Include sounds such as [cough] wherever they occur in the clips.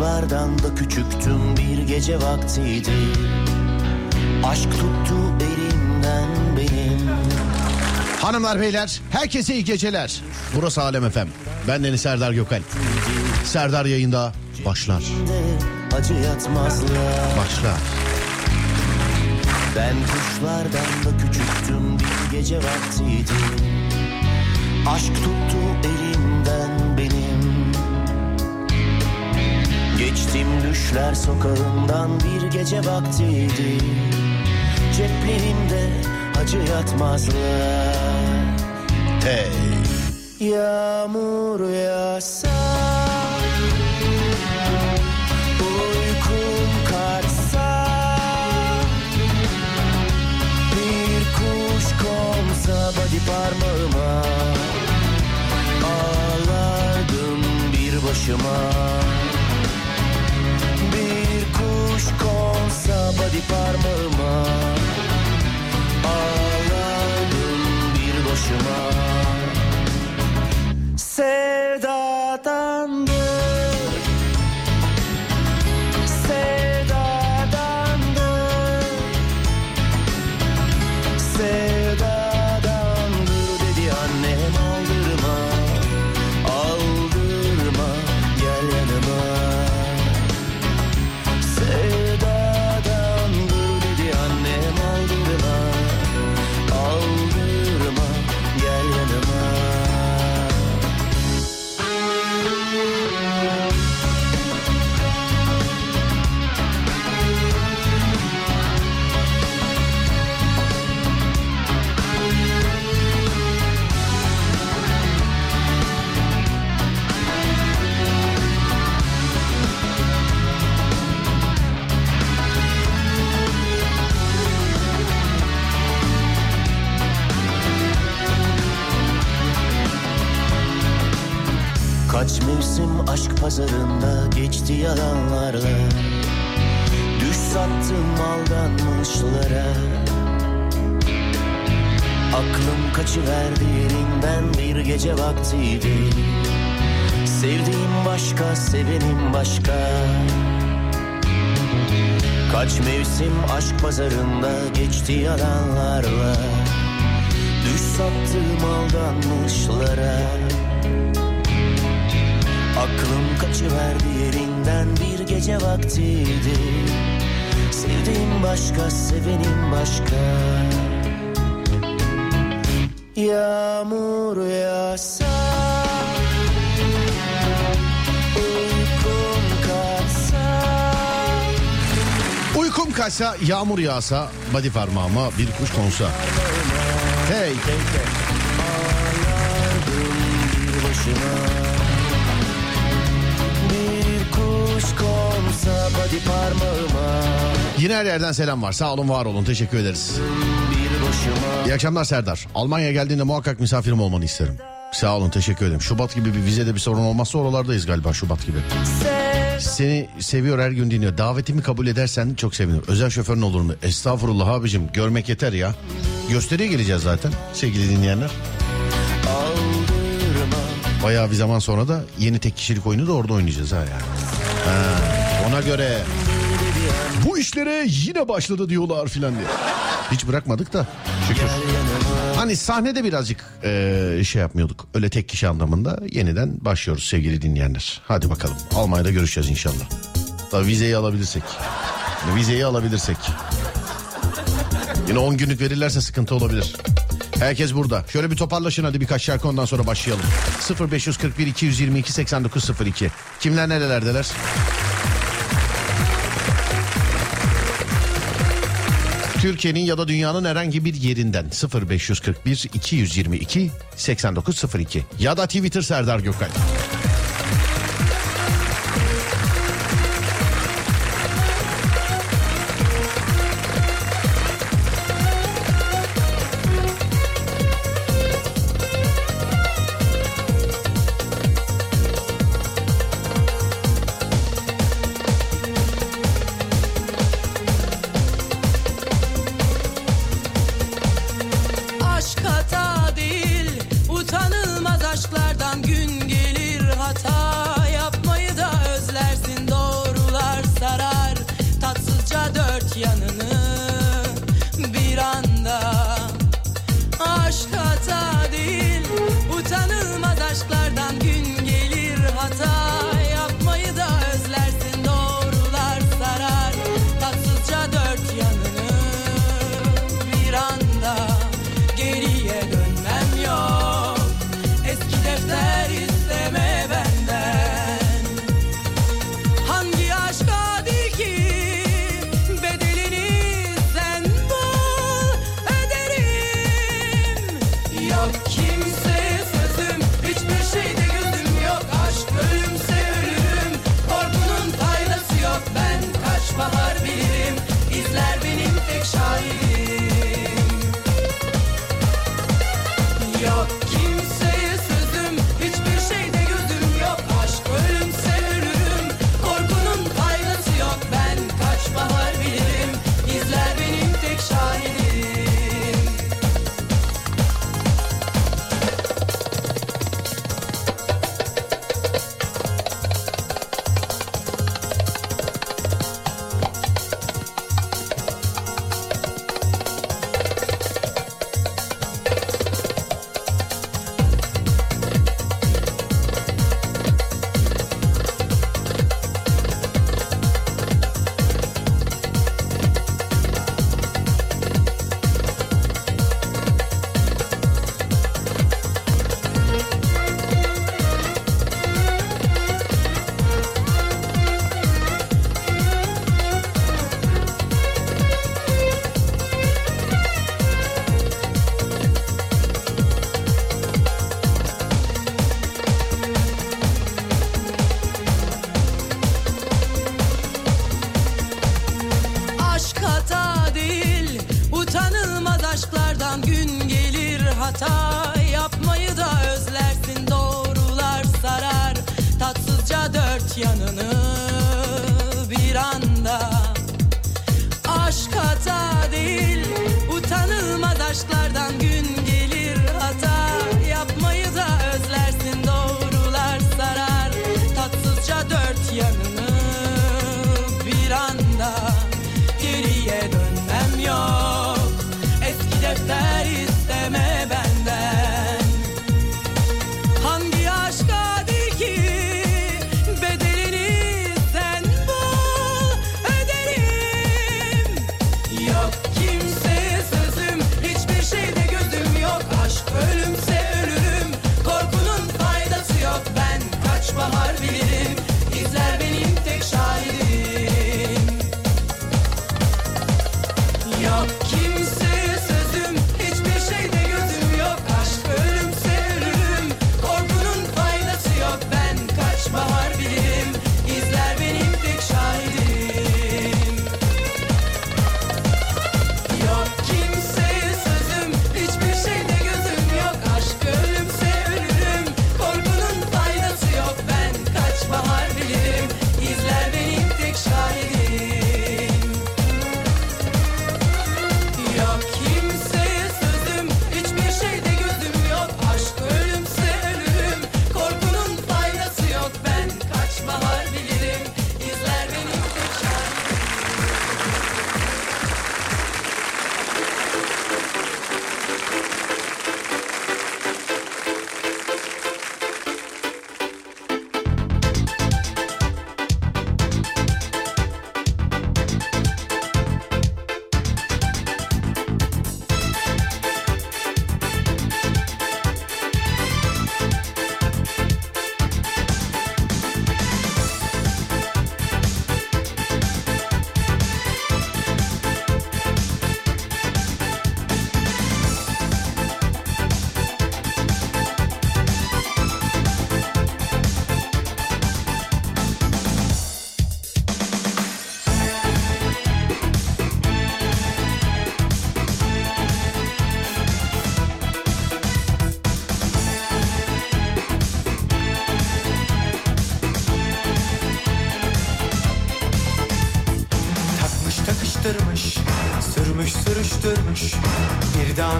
Ben kuşlardan da küçüktüm bir gece vaktiydi Aşk tuttu elimden benim Hanımlar beyler herkese iyi geceler. Burası Alem Efem. Ben Deniz Serdar Gökal. Serdar yayında başlar. acı yatmazlar Başlar. Ben kuşlardan da küçüktüm bir gece vaktiydi Aşk tuttu elimden Geçtim düşler sokağından bir gece vaktiydi. Ceplerimde acı yatmazlar. Hey. Yağmur yağsa Uykum kaçsa Bir kuş konsa body parmağıma Ağlardım bir başıma body parmağıma. Ağlardım bir başıma Sevdadandır pazarında geçti yalanlarla. Düş sattım aldanmışlara. Aklım kaçıverdi yerinden bir gece vaktiydi. Sevdiğim başka, sevenim başka. Kaç mevsim aşk pazarında geçti yalanlarla. Düş sattım aldanmışlara Aklım kaçıverdi yerinden bir gece vaktiydi Sevdiğim başka, sevenim başka Yağmur yağsa Uykum kaçsa yağmur yağsa, body parmağıma bir kuş konsa. Hey. Ağlardım body parmağıma Yine her yerden selam var. Sağ olun, var olun. Teşekkür ederiz. İyi akşamlar Serdar. Almanya'ya geldiğinde muhakkak misafirim olmanı isterim. Sağ olun, teşekkür ederim. Şubat gibi bir vizede bir sorun olmazsa oralardayız galiba Şubat gibi. Seni seviyor her gün dinliyor. Davetimi kabul edersen çok sevinirim. Özel şoförün olur mu? Estağfurullah abicim. Görmek yeter ya. Gösteriye geleceğiz zaten sevgili dinleyenler. Bayağı bir zaman sonra da yeni tek kişilik oyunu da orada oynayacağız ha yani. Ha, ona göre bu işlere yine başladı diyorlar filan diye. Hiç bırakmadık da şükür. Hani sahnede birazcık eee, şey yapmıyorduk. Öyle tek kişi anlamında yeniden başlıyoruz sevgili dinleyenler. Hadi bakalım Almanya'da görüşeceğiz inşallah. Da vizeyi alabilirsek. Vizeyi alabilirsek. Yine 10 günlük verirlerse sıkıntı olabilir. Herkes burada. Şöyle bir toparlaşın hadi birkaç şarkı ondan sonra başlayalım. 0541 222 8902. Kimler nerelerdeler? Türkiye'nin ya da dünyanın herhangi bir yerinden 0541 222 8902 ya da Twitter Serdar Gökal.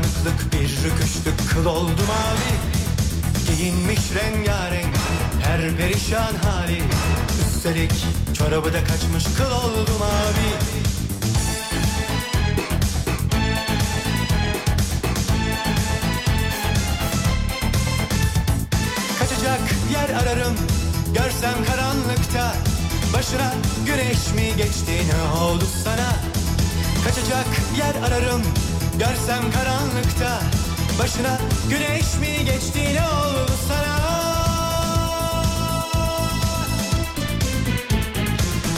Bir dağınıklık bir rüküşlük Kıl oldu mavi Giyinmiş rengarenk Her perişan hali. Üstelik çorabı da kaçmış Kıl oldu mavi Kaçacak yer ararım Görsem karanlıkta. Başına güneş mi geçti ne oldu sana? Kaçacak yer ararım Görsem karanlıkta Başına güneş mi geçti ne oldu sana?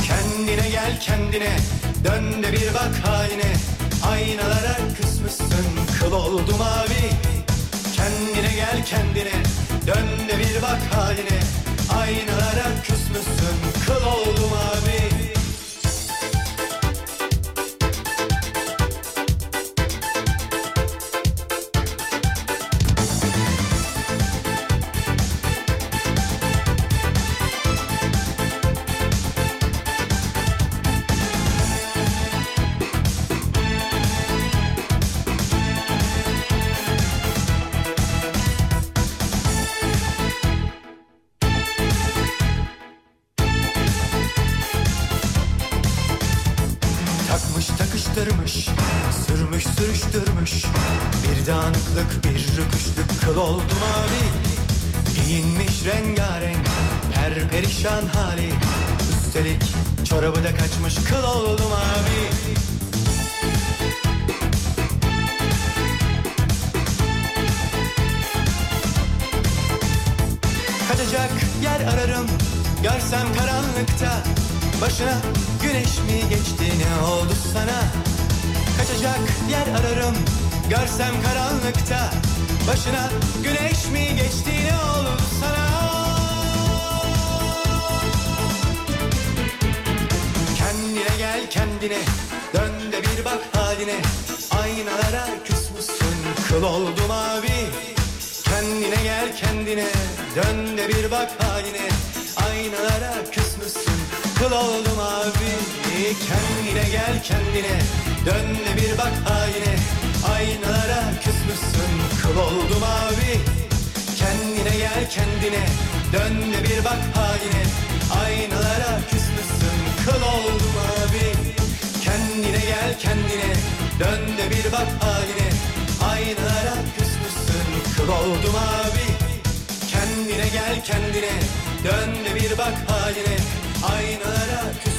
Kendine gel kendine Dön de bir bak haline. Aynalara kısmışsın Kıl oldu mavi Kendine gel kendine Dön de bir bak haline. Aynalara küsmüşsün Kıl oldu mavi Görsem karanlıkta başına güneş mi geçti ne olur sana? Kendine gel kendine dön de bir bak haline. Aynalara küsmüsün kıl oldu mavi Kendine gel kendine dön de bir bak haline. Aynalara küsmüsün kıl oldu mavi Kendine gel kendine dön de bir bak haline. Aynalara küsmüşsün kıl oldu mavi Kendine gel kendine. Dön de bir bak haline. Aynalara küsmüşsün kıl oldu mavi Kendine gel kendine. Dön de bir bak haline. Aynalara küsmüşsün kıl oldu mavi Kendine gel kendine. Dön de bir bak haline. Aynalara küsmüşsün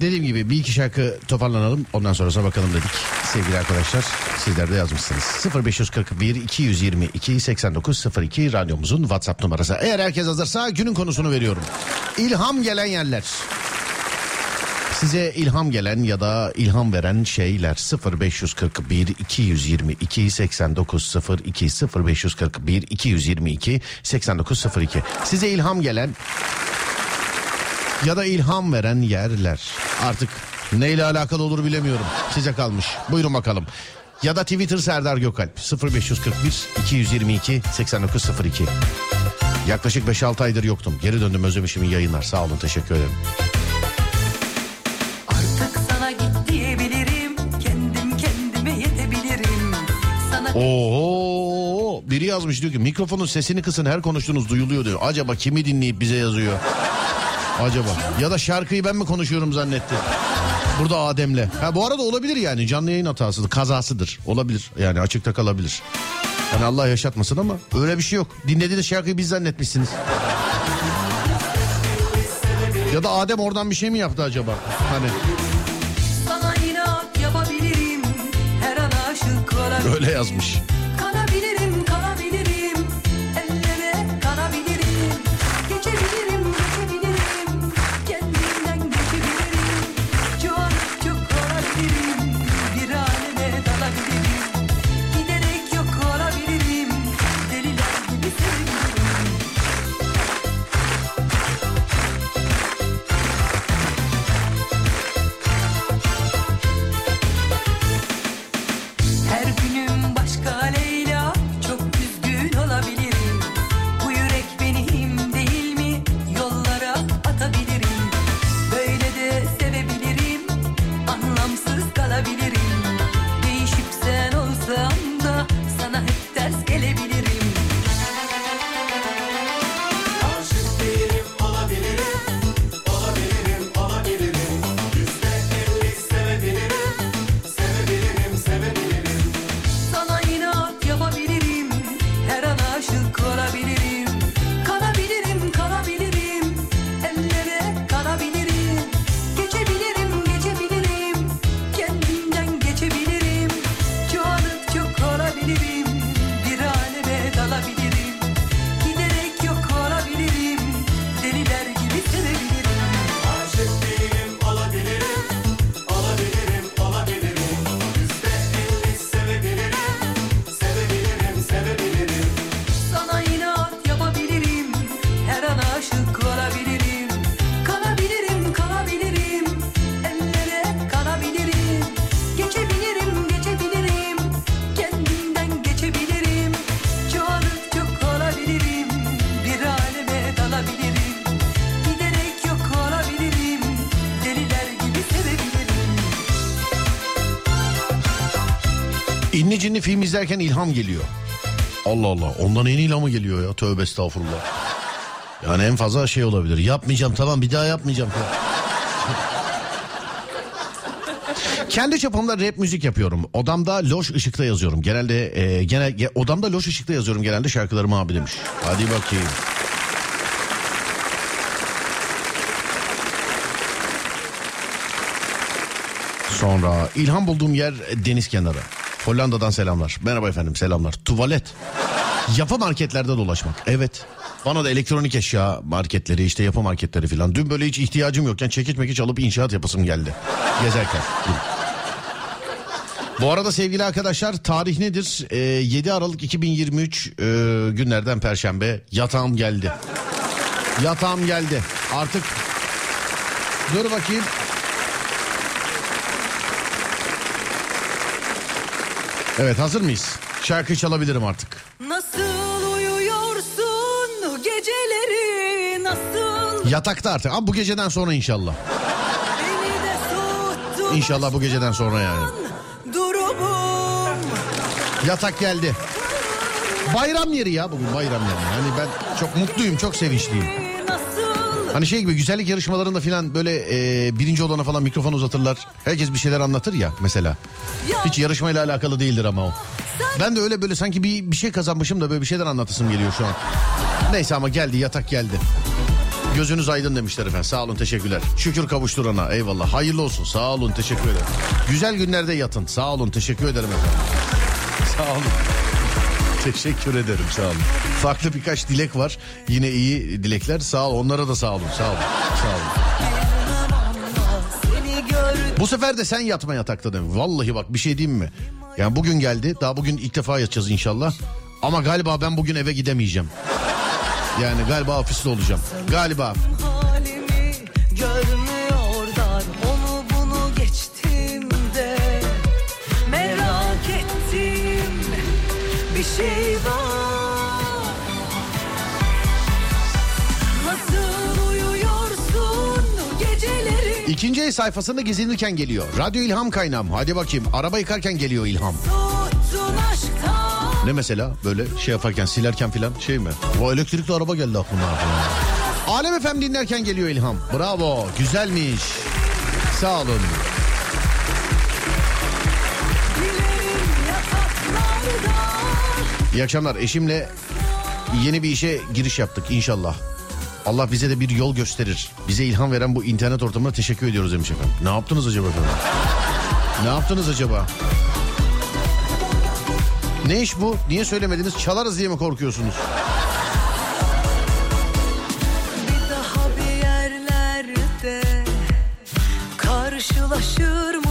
Dediğim gibi bir iki şarkı toparlanalım ondan sonrasına bakalım dedik. Sevgili arkadaşlar sizler de yazmışsınız. 0541 222 89 02 radyomuzun WhatsApp numarası. Eğer herkes hazırsa günün konusunu veriyorum. İlham gelen yerler. Size ilham gelen ya da ilham veren şeyler 0541 222 8902 0541 222 8902. Size ilham gelen ya da ilham veren yerler. Artık neyle alakalı olur bilemiyorum. Size kalmış. Buyurun bakalım. Ya da Twitter Serdar Gökalp 0541 222 8902. Yaklaşık 5-6 aydır yoktum. Geri döndüm özlemişim yayınlar. Sağ olun teşekkür ederim. Oho biri yazmış diyor ki mikrofonun sesini kısın her konuştuğunuz duyuluyor diyor. Acaba kimi dinleyip bize yazıyor? Acaba ya da şarkıyı ben mi konuşuyorum zannetti. Burada Adem'le. Ha bu arada olabilir yani canlı yayın hatasıdır, kazasıdır. Olabilir yani açıkta kalabilir. Yani Allah yaşatmasın ama öyle bir şey yok. Dinlediğiniz şarkıyı biz zannetmişsiniz. Ya da Adem oradan bir şey mi yaptı acaba? Hani sana inat yapabilirim Her an aşık olabilirim öyle yazmış. İnli cinli film izlerken ilham geliyor. Allah Allah ondan en ilhamı geliyor ya tövbe estağfurullah. Yani en fazla şey olabilir. Yapmayacağım tamam bir daha yapmayacağım. [laughs] Kendi çapımda rap müzik yapıyorum. Odamda loş ışıkta yazıyorum. Genelde e, genel ge- odamda loş ışıkta yazıyorum genelde şarkılarımı abi demiş. Hadi bakayım. Sonra ilham bulduğum yer deniz kenarı. Hollanda'dan selamlar. Merhaba efendim selamlar. Tuvalet. Yapı marketlerde dolaşmak. Evet. Bana da elektronik eşya marketleri işte yapı marketleri falan. Dün böyle hiç ihtiyacım yokken çekiç mekiç alıp inşaat yapasım geldi. Gezerken. Bu arada sevgili arkadaşlar tarih nedir? Ee, 7 Aralık 2023 e, günlerden Perşembe yatağım geldi. Yatağım geldi. Artık dur bakayım. Evet hazır mıyız? Şarkı çalabilirim artık. Nasıl uyuyorsun geceleri nasıl Yatakta artık ama bu geceden sonra inşallah. İnşallah bu geceden sonra yani. durumum Yatak geldi. Bayram yeri ya bugün bayram yeri. Yani ben çok mutluyum, çok sevinçliyim. Hani şey gibi güzellik yarışmalarında falan böyle e, birinci olana falan mikrofon uzatırlar. Herkes bir şeyler anlatır ya mesela. Hiç yarışmayla alakalı değildir ama o. Ben de öyle böyle sanki bir, bir şey kazanmışım da böyle bir şeyler anlatısım geliyor şu an. Neyse ama geldi yatak geldi. Gözünüz aydın demişler efendim. Sağ olun teşekkürler. Şükür kavuşturana eyvallah. Hayırlı olsun sağ olun teşekkür ederim. Güzel günlerde yatın. Sağ olun teşekkür ederim efendim. Sağ olun. Teşekkür ederim sağ olun. Farklı birkaç dilek var. Yine iyi dilekler. Sağ ol. Onlara da sağ olun. Sağ olun. Sağ olun. Bu sefer de sen yatma yatakta dedim. Vallahi bak bir şey diyeyim mi? Yani bugün geldi. Daha bugün ilk defa yatacağız inşallah. Ama galiba ben bugün eve gidemeyeceğim. Yani galiba ofiste olacağım. Galiba. görmüyorlar Shiva Nasıl İkinci el sayfasında gezinirken geliyor. Radyo ilham kaynağım. Hadi bakayım araba yıkarken geliyor ilham. Ne mesela böyle şey yaparken silerken filan şey mi? O elektrikli araba geldi aklıma. Alem efem dinlerken geliyor ilham. Bravo güzelmiş. Sağ olun. İyi akşamlar. Eşimle yeni bir işe giriş yaptık inşallah. Allah bize de bir yol gösterir. Bize ilham veren bu internet ortamına teşekkür ediyoruz demiş efendim. Ne yaptınız acaba efendim? Ne yaptınız acaba? Ne iş bu? Niye söylemediniz? Çalarız diye mi korkuyorsunuz? Bir Karşılaşır mıyız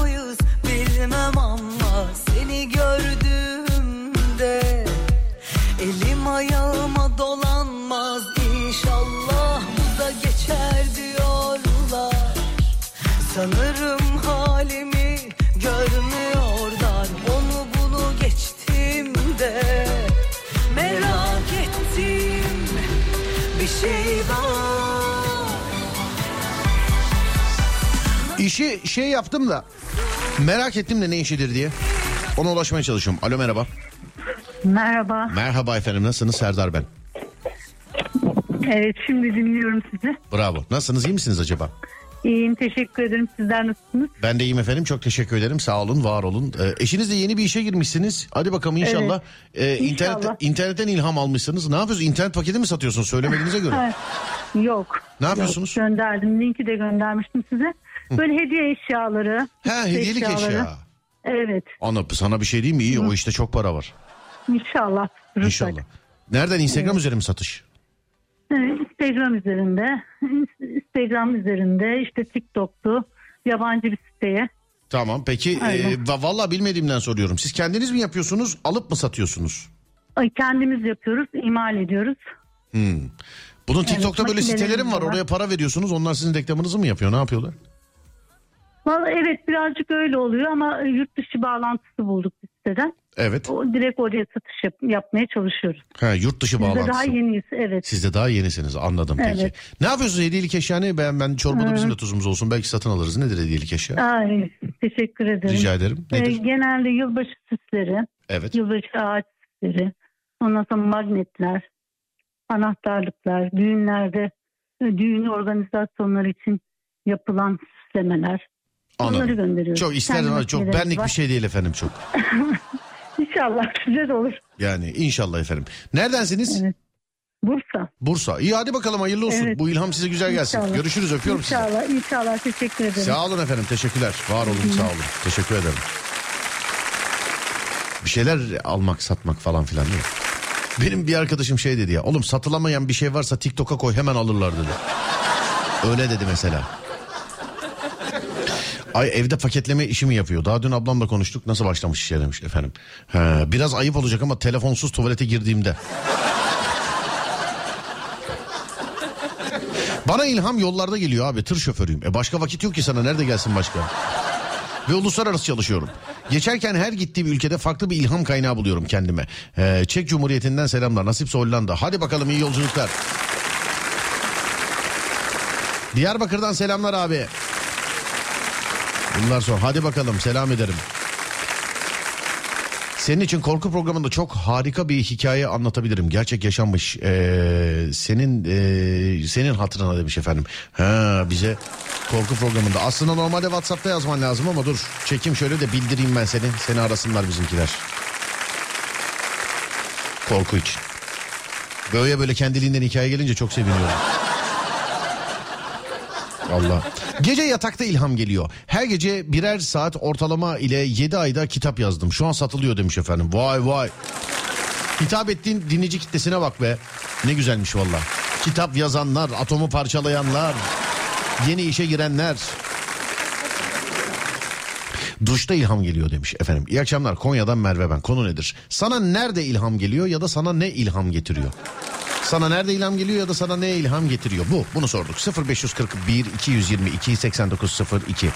Sanırım halimi görmüyorlar Onu bunu geçtim de Merak ettim bir şey var İşi şey yaptım da merak ettim de ne işidir diye. Ona ulaşmaya çalışıyorum. Alo merhaba. Merhaba. Merhaba efendim nasılsınız Serdar ben. Evet şimdi dinliyorum sizi. Bravo. Nasılsınız iyi misiniz acaba? İyiyim teşekkür ederim. Sizler nasılsınız? Ben de iyiyim efendim çok teşekkür ederim sağ olun var olun. Ee, eşinizle yeni bir işe girmişsiniz. Hadi bakalım inşallah. Ee, İnşallah. internet, internetten ilham almışsınız. Ne yapıyorsunuz? İnternet paketi mi satıyorsunuz söylemediğinize göre? [laughs] Yok. Ne yapıyorsunuz? Yok, gönderdim. Linki de göndermiştim size. Böyle hediye eşyaları. Ha hediyelik eşyaları. eşya. Evet. Ana sana bir şey diyeyim mi? İyi o işte çok para var. İnşallah. tutturursak. İnşallah. Nereden Instagram üzeri mi satış? Instagram üzerinde. Instagram üzerinde işte TikTok'tu. Yabancı bir siteye. Tamam peki Aynen. e, va- vallahi bilmediğimden soruyorum. Siz kendiniz mi yapıyorsunuz alıp mı satıyorsunuz? Ay, Kendimiz yapıyoruz, imal ediyoruz. Hmm. Bunun TikTok'ta böyle makinelerimiz sitelerim var. var. Oraya para veriyorsunuz. Onlar sizin reklamınızı mı yapıyor? Ne yapıyorlar? Vallahi evet birazcık öyle oluyor ama yurt dışı bağlantısı bulduk bir siteden. Evet. O, direkt oraya satış yap- yapmaya çalışıyoruz. Ha, yurt dışı de bağlantısı. daha yeniyiz evet. Siz de daha yenisiniz anladım peki. Evet. Ne yapıyorsunuz hediyelik eşya ne? Ben, ben çorbada bizim de tuzumuz olsun belki satın alırız. Nedir hediyelik eşya? Ay, teşekkür ederim. Rica ederim. Ee, Nedir? genelde yılbaşı süsleri, Evet. yılbaşı ağaç süsleri, ondan sonra magnetler, anahtarlıklar, düğünlerde e, düğün organizasyonları için yapılan süslemeler. Onları Anladım. gönderiyoruz. Çok ama çok benlik var. bir şey değil efendim çok. [laughs] İnşallah [laughs] size de olur. Yani inşallah efendim. Neredensiniz? Evet. Bursa. Bursa. İyi hadi bakalım hayırlı olsun. Evet. Bu ilham size güzel gelsin. İnşallah. Görüşürüz öpüyorum sizi. İnşallah, inşallah teşekkür ederim. Sağ olun efendim teşekkürler. Var olun sağ olun. Teşekkür ederim. Bir şeyler almak satmak falan filan değil mi? Benim bir arkadaşım şey dedi ya. Oğlum satılamayan bir şey varsa TikTok'a koy hemen alırlar dedi. Öyle dedi mesela. Ay evde paketleme işimi yapıyor. Daha dün ablamla konuştuk. Nasıl başlamış işe demiş efendim. He, biraz ayıp olacak ama telefonsuz tuvalete girdiğimde. Bana ilham yollarda geliyor abi. Tır şoförüyüm. E başka vakit yok ki sana. Nerede gelsin başka? Ve uluslararası çalışıyorum. Geçerken her gittiğim ülkede farklı bir ilham kaynağı buluyorum kendime. Ee, Çek Cumhuriyeti'nden selamlar. Nasipse Hollanda. Hadi bakalım iyi yolculuklar. Diyarbakır'dan selamlar abi. Bunlar sonra hadi bakalım selam ederim. Senin için korku programında çok harika bir hikaye anlatabilirim. Gerçek yaşanmış. Ee, senin ee, senin hatırına demiş efendim. Ha bize korku programında. Aslında normalde WhatsApp'ta yazman lazım ama dur. Çekim şöyle de bildireyim ben seni. Seni arasınlar bizimkiler. Korku için. Böyle böyle kendiliğinden hikaye gelince çok seviniyorum. Allah. Gece yatakta ilham geliyor. Her gece birer saat ortalama ile 7 ayda kitap yazdım. Şu an satılıyor demiş efendim. Vay vay. Hitap ettiğin dinleyici kitlesine bak be. Ne güzelmiş valla. Kitap yazanlar, atomu parçalayanlar, yeni işe girenler. Duşta ilham geliyor demiş efendim. İyi akşamlar Konya'dan Merve ben. Konu nedir? Sana nerede ilham geliyor ya da sana ne ilham getiriyor? Sana nerede ilham geliyor ya da sana ne ilham getiriyor? Bu. Bunu sorduk. 0541 222 8902.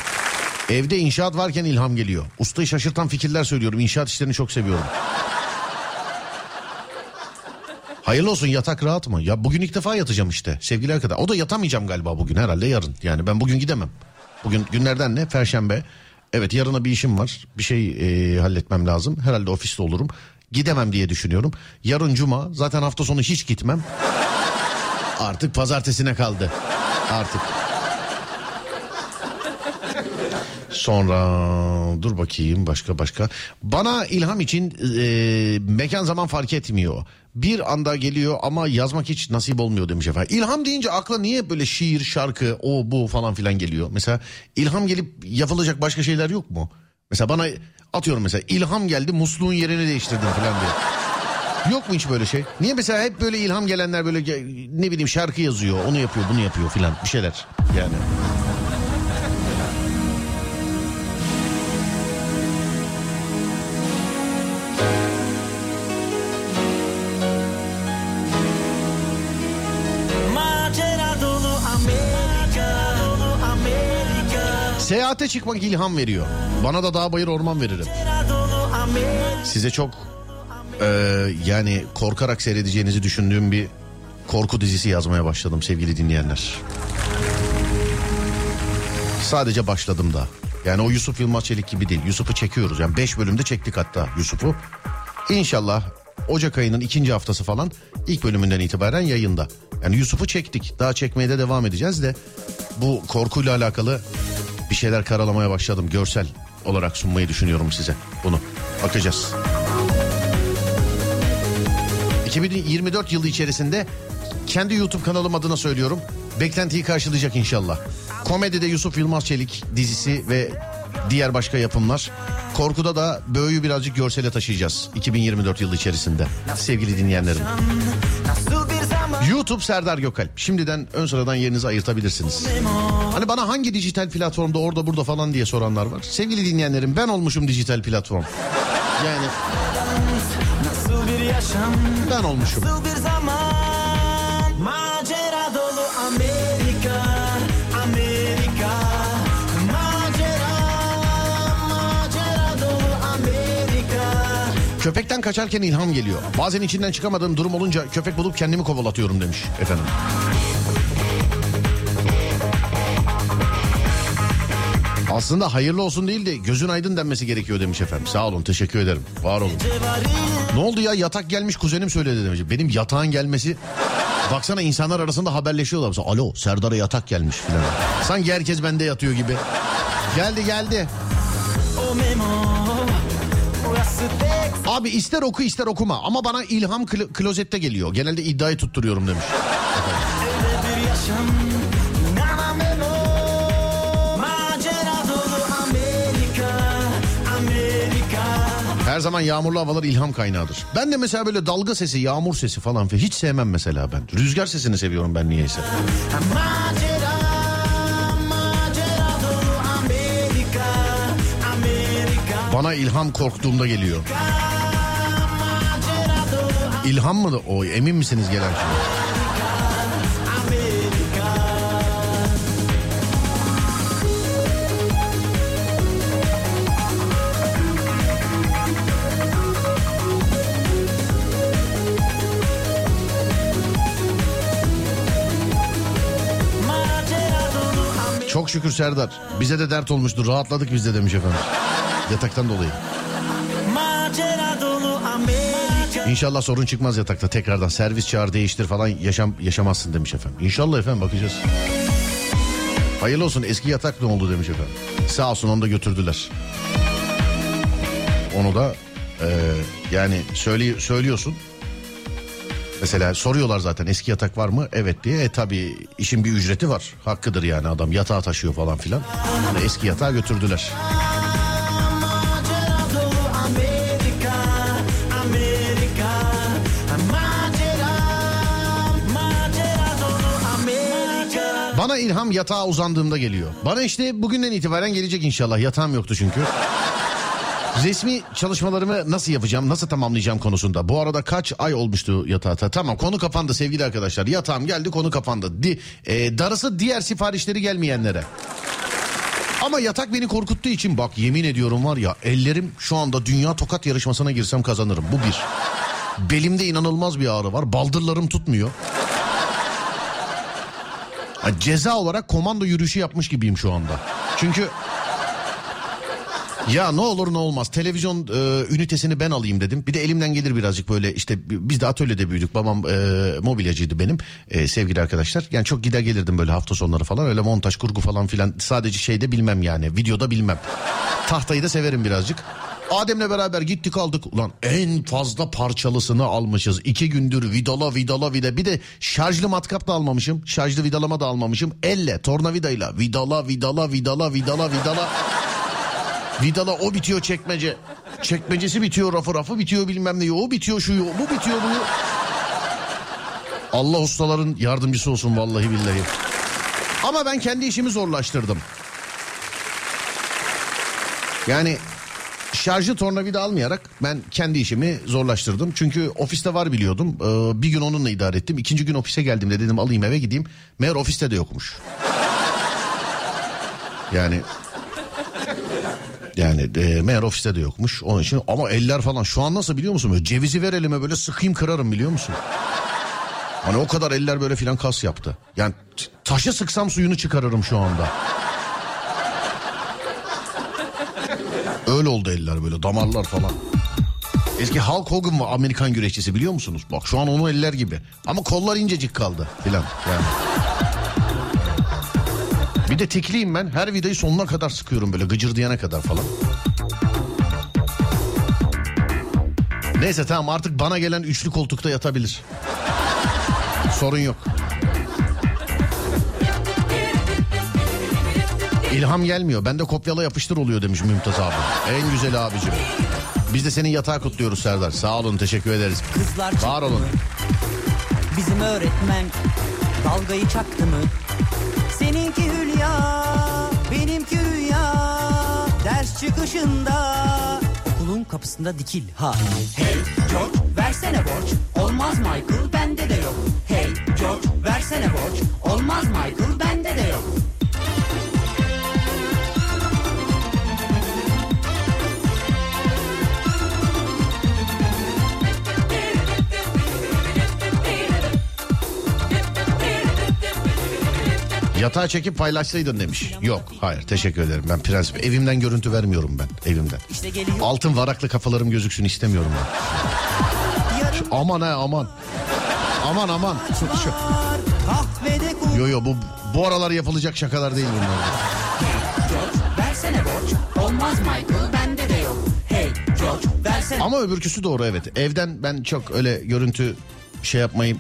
Evde inşaat varken ilham geliyor. Ustayı şaşırtan fikirler söylüyorum. İnşaat işlerini çok seviyorum. Hayırlı olsun yatak rahat mı? Ya bugün ilk defa yatacağım işte sevgili arkadaşlar. O da yatamayacağım galiba bugün herhalde yarın. Yani ben bugün gidemem. Bugün günlerden ne? Perşembe. Evet yarına bir işim var. Bir şey e, halletmem lazım. Herhalde ofiste olurum. Gidemem diye düşünüyorum. Yarın cuma. Zaten hafta sonu hiç gitmem. Artık pazartesine kaldı. Artık. Sonra dur bakayım başka başka. Bana ilham için e, mekan zaman fark etmiyor. Bir anda geliyor ama yazmak hiç nasip olmuyor demiş efendim. İlham deyince akla niye böyle şiir, şarkı, o bu falan filan geliyor? Mesela ilham gelip yapılacak başka şeyler yok mu? Mesela bana atıyorum mesela ilham geldi musluğun yerini değiştirdim falan diye. Yok mu hiç böyle şey? Niye mesela hep böyle ilham gelenler böyle ne bileyim şarkı yazıyor, onu yapıyor, bunu yapıyor filan bir şeyler yani. Seyahate çıkmak ilham veriyor. Bana da dağ bayır orman veririm. Size çok e, yani korkarak seyredeceğinizi düşündüğüm bir korku dizisi yazmaya başladım sevgili dinleyenler. Sadece başladım da. Yani o Yusuf Yılmaz Çelik gibi değil. Yusuf'u çekiyoruz. Yani 5 bölümde çektik hatta Yusuf'u. İnşallah Ocak ayının ikinci haftası falan ilk bölümünden itibaren yayında. Yani Yusuf'u çektik. Daha çekmeye de devam edeceğiz de bu korkuyla alakalı bir şeyler karalamaya başladım. Görsel olarak sunmayı düşünüyorum size bunu. Bakacağız. 2024 yılı içerisinde kendi YouTube kanalım adına söylüyorum. Beklentiyi karşılayacak inşallah. Komedide Yusuf Yılmaz Çelik dizisi ve diğer başka yapımlar. Korkuda da Böğü'yü birazcık görsele taşıyacağız 2024 yılı içerisinde. Sevgili dinleyenlerim. Nasıl YouTube Serdar Gökalp. Şimdiden ön sıradan yerinizi ayırtabilirsiniz. Hani bana hangi dijital platformda orada burada falan diye soranlar var. Sevgili dinleyenlerim ben olmuşum dijital platform. Yani Nasıl bir yaşam ben olmuşum. Köpekten kaçarken ilham geliyor. Bazen içinden çıkamadığım durum olunca köpek bulup kendimi kovalatıyorum demiş efendim. Aslında hayırlı olsun değil de gözün aydın denmesi gerekiyor demiş efendim. Sağ olun teşekkür ederim. Var olun. Ne oldu ya yatak gelmiş kuzenim söyledi demiş. Benim yatağın gelmesi Baksana insanlar arasında haberleşiyorlar. Mesela, Alo Serdar'a yatak gelmiş filan. Sanki herkes bende yatıyor gibi. Geldi geldi. O memo Abi ister oku ister okuma ama bana ilham klo- klozette geliyor. Genelde iddiayı tutturuyorum demiş. Amerika Amerika Her zaman yağmurlu havalar ilham kaynağıdır. Ben de mesela böyle dalga sesi, yağmur sesi falan filan hiç sevmem mesela ben. Rüzgar sesini seviyorum ben niyeyse. Macera Macera Amerika Amerika Bana ilham korktuğumda geliyor. Dolu İlham mı o? Emin misiniz gelen şey? Dolu Amerika Çok şükür Serdar. Bize de dert olmuştu. Rahatladık biz de demiş efendim. Yataktan dolayı. Macera dolu Amerika İnşallah sorun çıkmaz yatakta. Tekrardan servis çağır değiştir falan yaşam yaşamazsın demiş efendim. İnşallah efendim bakacağız. Hayırlı olsun eski yatak ne oldu demiş efendim. Sağ olsun onu da götürdüler. Onu da e, yani söyle, söylüyorsun. Mesela soruyorlar zaten eski yatak var mı? Evet diye. E tabi işin bir ücreti var. Hakkıdır yani adam yatağı taşıyor falan filan. Hani eski yatağı götürdüler. İlham yatağa uzandığımda geliyor. Bana işte bugünden itibaren gelecek inşallah. Yatağım yoktu çünkü. Resmi çalışmalarımı nasıl yapacağım, nasıl tamamlayacağım konusunda. Bu arada kaç ay olmuştu yatağa? Tamam konu kapandı sevgili arkadaşlar. Yatağım geldi konu kapandı. Di, e, darısı diğer siparişleri gelmeyenlere. Ama yatak beni korkuttuğu için bak yemin ediyorum var ya ellerim şu anda dünya tokat yarışmasına girsem kazanırım. Bu bir. Belimde inanılmaz bir ağrı var. Baldırlarım tutmuyor. Ha, ceza olarak komando yürüyüşü yapmış gibiyim şu anda. Çünkü ya ne olur ne olmaz televizyon e, ünitesini ben alayım dedim. Bir de elimden gelir birazcık böyle işte biz de atölyede büyüdük. Babam e, mobilyacıydı benim e, sevgili arkadaşlar. Yani çok gider gelirdim böyle hafta sonları falan öyle montaj kurgu falan filan sadece şeyde bilmem yani videoda bilmem. Tahtayı da severim birazcık. Adem'le beraber gittik aldık. Ulan en fazla parçalısını almışız. İki gündür vidala vidala vida. Bir de şarjlı matkap da almamışım. Şarjlı vidalama da almamışım. Elle tornavidayla vidala vidala vidala vidala vidala. Vidala o bitiyor çekmece. Çekmecesi bitiyor rafı rafı bitiyor bilmem ne. O bitiyor şu bu bitiyor bu. Allah ustaların yardımcısı olsun vallahi billahi. Ama ben kendi işimi zorlaştırdım. Yani şarjlı tornavida almayarak ben kendi işimi zorlaştırdım. Çünkü ofiste var biliyordum. Ee, bir gün onunla idare ettim. İkinci gün ofise geldiğimde dedim alayım eve gideyim. Meğer ofiste de yokmuş. Yani yani e, meğer ofiste de yokmuş. Onun için ama eller falan şu an nasıl biliyor musun? Böyle cevizi ver elime böyle sıkayım kırarım biliyor musun? Hani o kadar eller böyle filan kas yaptı. Yani taşı sıksam suyunu çıkarırım şu anda. Öyle oldu eller böyle damarlar falan. Eski Hulk Hogan var Amerikan güreşçisi biliyor musunuz? Bak şu an onun eller gibi. Ama kollar incecik kaldı filan yani. Bir de tekliyim ben. Her vidayı sonuna kadar sıkıyorum böyle gıcırdayana kadar falan. Neyse tamam artık bana gelen üçlü koltukta yatabilir. Sorun yok. İlham gelmiyor. Ben de kopyala yapıştır oluyor demiş Mümtaz abi. En güzel abicim. Biz de senin yatağı kutluyoruz Serdar. Sağ olun teşekkür ederiz. Kızlar Var olun. Bizim öğretmen dalgayı çaktı mı? Seninki Hülya, benimki Rüya. Ders çıkışında okulun kapısında dikil ha. Hey George versene borç. Olmaz Michael bende de yok. Hey George versene borç. Olmaz Michael bende de yok. Yatağı çekip paylaşsaydın demiş. Yok hayır teşekkür ederim. Ben prensip evimden görüntü vermiyorum ben evimden. İşte geliyor. Altın varaklı kafalarım gözüksün istemiyorum ben. Yarım Aman ha aman. Aman aman. Yo yo bu bu aralar yapılacak şakalar değil bunlar. George versene borç. Olmaz Michael bende de yok. Hey George versene Ama öbürküsü doğru evet. Evden ben çok öyle görüntü şey yapmayı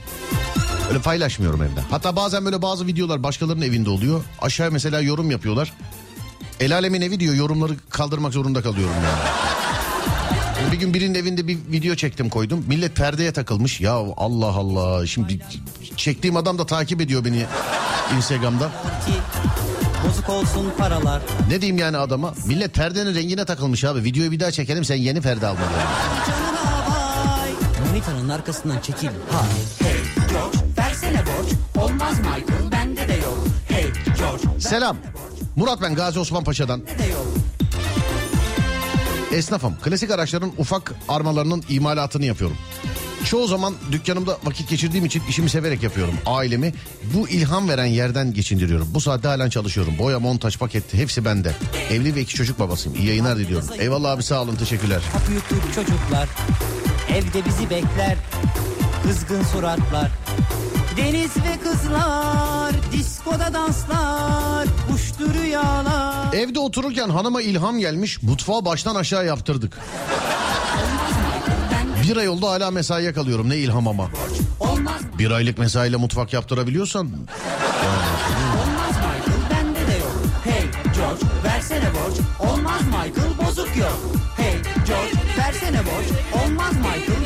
öyle paylaşmıyorum evde. Hatta bazen böyle bazı videolar başkalarının evinde oluyor. Aşağıya mesela yorum yapıyorlar. El alemin evi diyor yorumları kaldırmak zorunda kalıyorum yani. Bir gün birinin evinde bir video çektim koydum. Millet perdeye takılmış. Ya Allah Allah. Şimdi çektiğim adam da takip ediyor beni Instagram'da. bozuk olsun paralar. Ne diyeyim yani adama? Millet perdenin rengine takılmış abi. Videoyu bir daha çekelim sen yeni perde vay. Monitörün arkasından çekil. Ha. Hey. Olmaz Michael bende de yok. Hey George Selam. Murat ben Gazi Osman Paşa'dan. Esnafım. Klasik araçların ufak armalarının imalatını yapıyorum. Çoğu zaman dükkanımda vakit geçirdiğim için işimi severek yapıyorum. Ailemi bu ilham veren yerden geçindiriyorum. Bu saatte halen çalışıyorum. Boya, montaj, paket hepsi bende. Evli ve iki çocuk babasıyım. İyi yayınlar diliyorum. Eyvallah abi sağ olun teşekkürler. Hap yutup çocuklar. Evde bizi bekler. Kızgın suratlar. Deniz ve kızlar. Diskoda danslar. Uçtu rüyalar. Evde otururken hanıma ilham gelmiş. Mutfağı baştan aşağı yaptırdık. Bir ay oldu hala mesaiye kalıyorum. Ne ilham ama. Bir aylık mesaiyle mutfak yaptırabiliyorsan Olmaz Michael bende de yok. Hey George versene borç. Olmaz Michael bozuk yok. Hey George versene borç. Olmaz Michael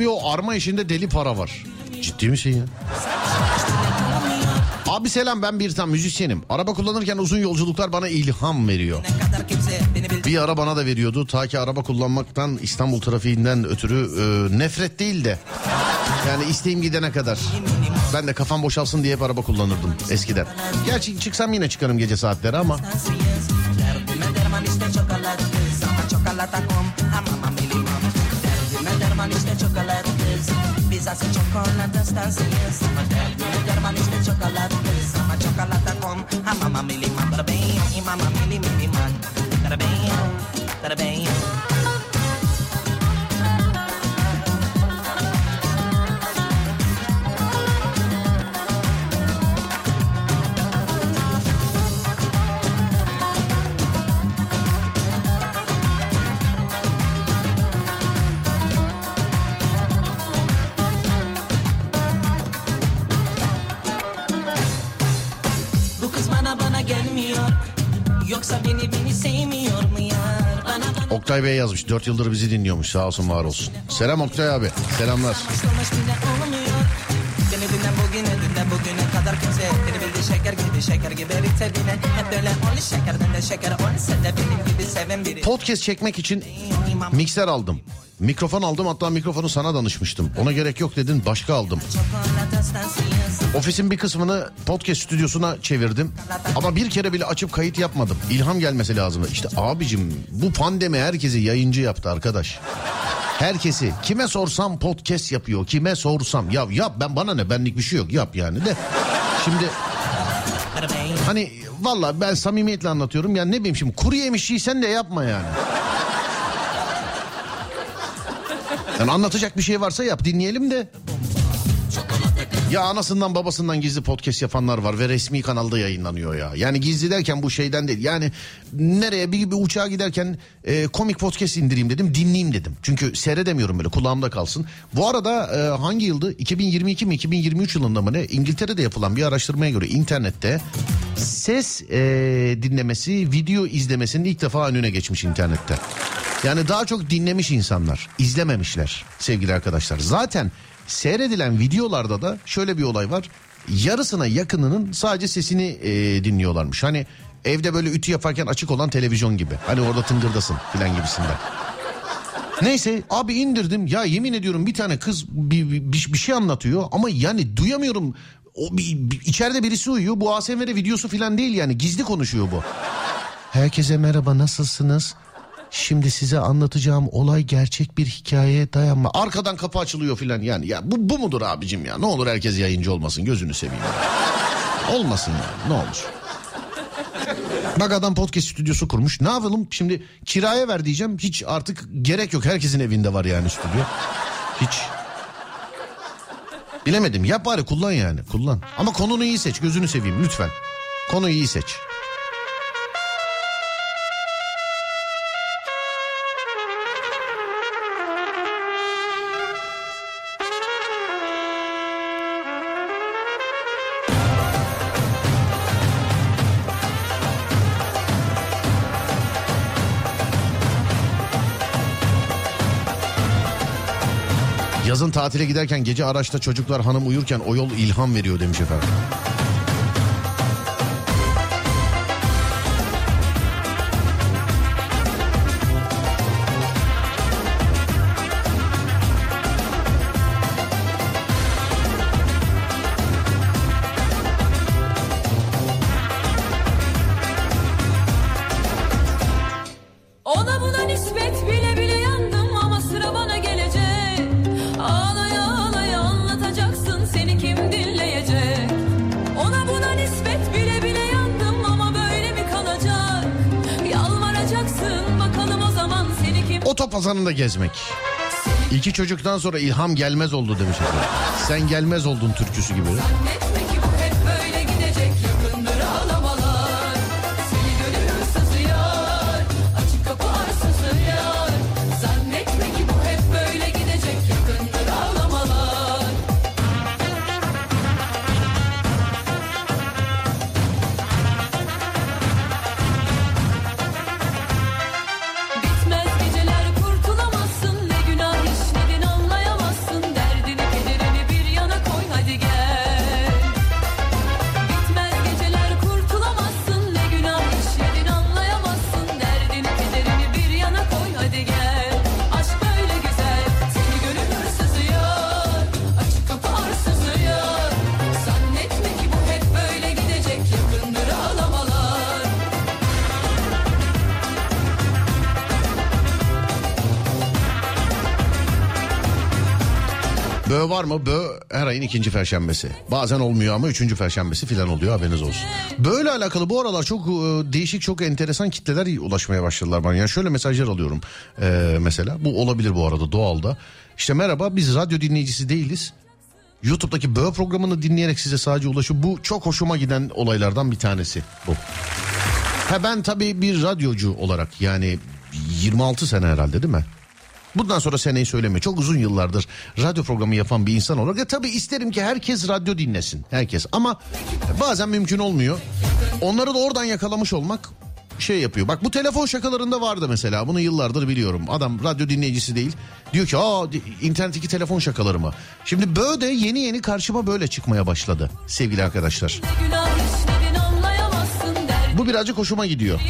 Abi o arma işinde deli para var. Ciddi misin ya? Abi selam ben bir tam müzisyenim. Araba kullanırken uzun yolculuklar bana ilham veriyor. Bir ara bana da veriyordu. Ta ki araba kullanmaktan İstanbul trafiğinden ötürü e, nefret değil de. Yani isteğim gidene kadar. Ben de kafam boşalsın diye hep araba kullanırdım eskiden. Gerçi çıksam yine çıkarım gece saatleri ama. Estás chocolate, estás yes Germanische chocolate, sama chocolate com a mamma mili man Tarabéu, e mamma mili mili man Tarabéu, tarabéu Oktay Bey yazmış. 4 yıldır bizi dinliyormuş. Sağ olsun var olsun. Selam Oktay abi. Selamlar. dinle bugüne dinle bugüne kadar kimse bildi şeker gibi şeker gibi erite bile Hep böyle ol şekerden de şeker ol Sen de benim gibi seven biri Podcast çekmek için mikser aldım. Mikrofon aldım hatta mikrofonu sana danışmıştım. Ona gerek yok dedin başka aldım. Ofisin bir kısmını podcast stüdyosuna çevirdim. Ama bir kere bile açıp kayıt yapmadım. İlham gelmesi lazımdı. İşte abicim bu pandemi herkesi yayıncı yaptı arkadaş. Herkesi kime sorsam podcast yapıyor. Kime sorsam ya yap ben bana ne benlik bir şey yok yap yani de. Şimdi hani valla ben samimiyetle anlatıyorum. Yani ne bileyim şimdi kuru yemişçiysen de yapma yani. Yani anlatacak bir şey varsa yap dinleyelim de. Ya anasından babasından gizli podcast yapanlar var ve resmi kanalda yayınlanıyor ya. Yani gizli derken bu şeyden değil. Yani nereye bir, bir uçağa giderken e, komik podcast indireyim dedim dinleyeyim dedim. Çünkü seyredemiyorum böyle kulağımda kalsın. Bu arada e, hangi yıldı? 2022 mi 2023 yılında mı ne? İngiltere'de yapılan bir araştırmaya göre internette ses e, dinlemesi video izlemesinin ilk defa önüne geçmiş internette. Yani daha çok dinlemiş insanlar izlememişler sevgili arkadaşlar. Zaten seyredilen videolarda da şöyle bir olay var. Yarısına yakınının sadece sesini e, dinliyorlarmış. Hani evde böyle ütü yaparken açık olan televizyon gibi. Hani orada tıngırdasın filan gibisinden. Neyse abi indirdim ya yemin ediyorum bir tane kız bir, bir, bir şey anlatıyor ama yani duyamıyorum. O bir, bir- içeride birisi uyuyor bu ASMR videosu filan değil yani gizli konuşuyor bu. Herkese merhaba nasılsınız? Şimdi size anlatacağım olay gerçek bir hikayeye dayanma. Arkadan kapı açılıyor filan yani. Ya bu, bu mudur abicim ya? Ne olur herkes yayıncı olmasın gözünü seveyim. Olmasın yani ne olur. Bak adam podcast stüdyosu kurmuş. Ne yapalım şimdi kiraya ver diyeceğim. Hiç artık gerek yok. Herkesin evinde var yani stüdyo. Hiç. Bilemedim. Yap bari kullan yani. Kullan. Ama konunu iyi seç. Gözünü seveyim lütfen. Konuyu iyi seç. Tatile giderken gece araçta çocuklar hanım uyurken o yol ilham veriyor demiş efendim. Otopazarında gezmek. İki çocuktan sonra ilham gelmez oldu demiş efendim. Sen gelmez oldun türküsü gibi. Var mı? Bö her ayın ikinci perşembesi. Bazen olmuyor ama üçüncü perşembesi falan oluyor haberiniz olsun. Böyle alakalı bu aralar çok e, değişik çok enteresan kitleler ulaşmaya başladılar bana. Yani şöyle mesajlar alıyorum e, mesela. Bu olabilir bu arada doğalda. İşte merhaba biz radyo dinleyicisi değiliz. YouTube'daki Bö programını dinleyerek size sadece ulaşıyor. Bu çok hoşuma giden olaylardan bir tanesi bu. Ha ben tabii bir radyocu olarak yani 26 sene herhalde değil mi? Bundan sonra seneyi söyleme. Çok uzun yıllardır radyo programı yapan bir insan olarak. Ya tabii isterim ki herkes radyo dinlesin. Herkes. Ama bazen mümkün olmuyor. Onları da oradan yakalamış olmak şey yapıyor. Bak bu telefon şakalarında vardı mesela. Bunu yıllardır biliyorum. Adam radyo dinleyicisi değil. Diyor ki aa internetteki telefon şakaları mı? Şimdi böyle yeni yeni karşıma böyle çıkmaya başladı sevgili arkadaşlar. Bu birazcık hoşuma gidiyor.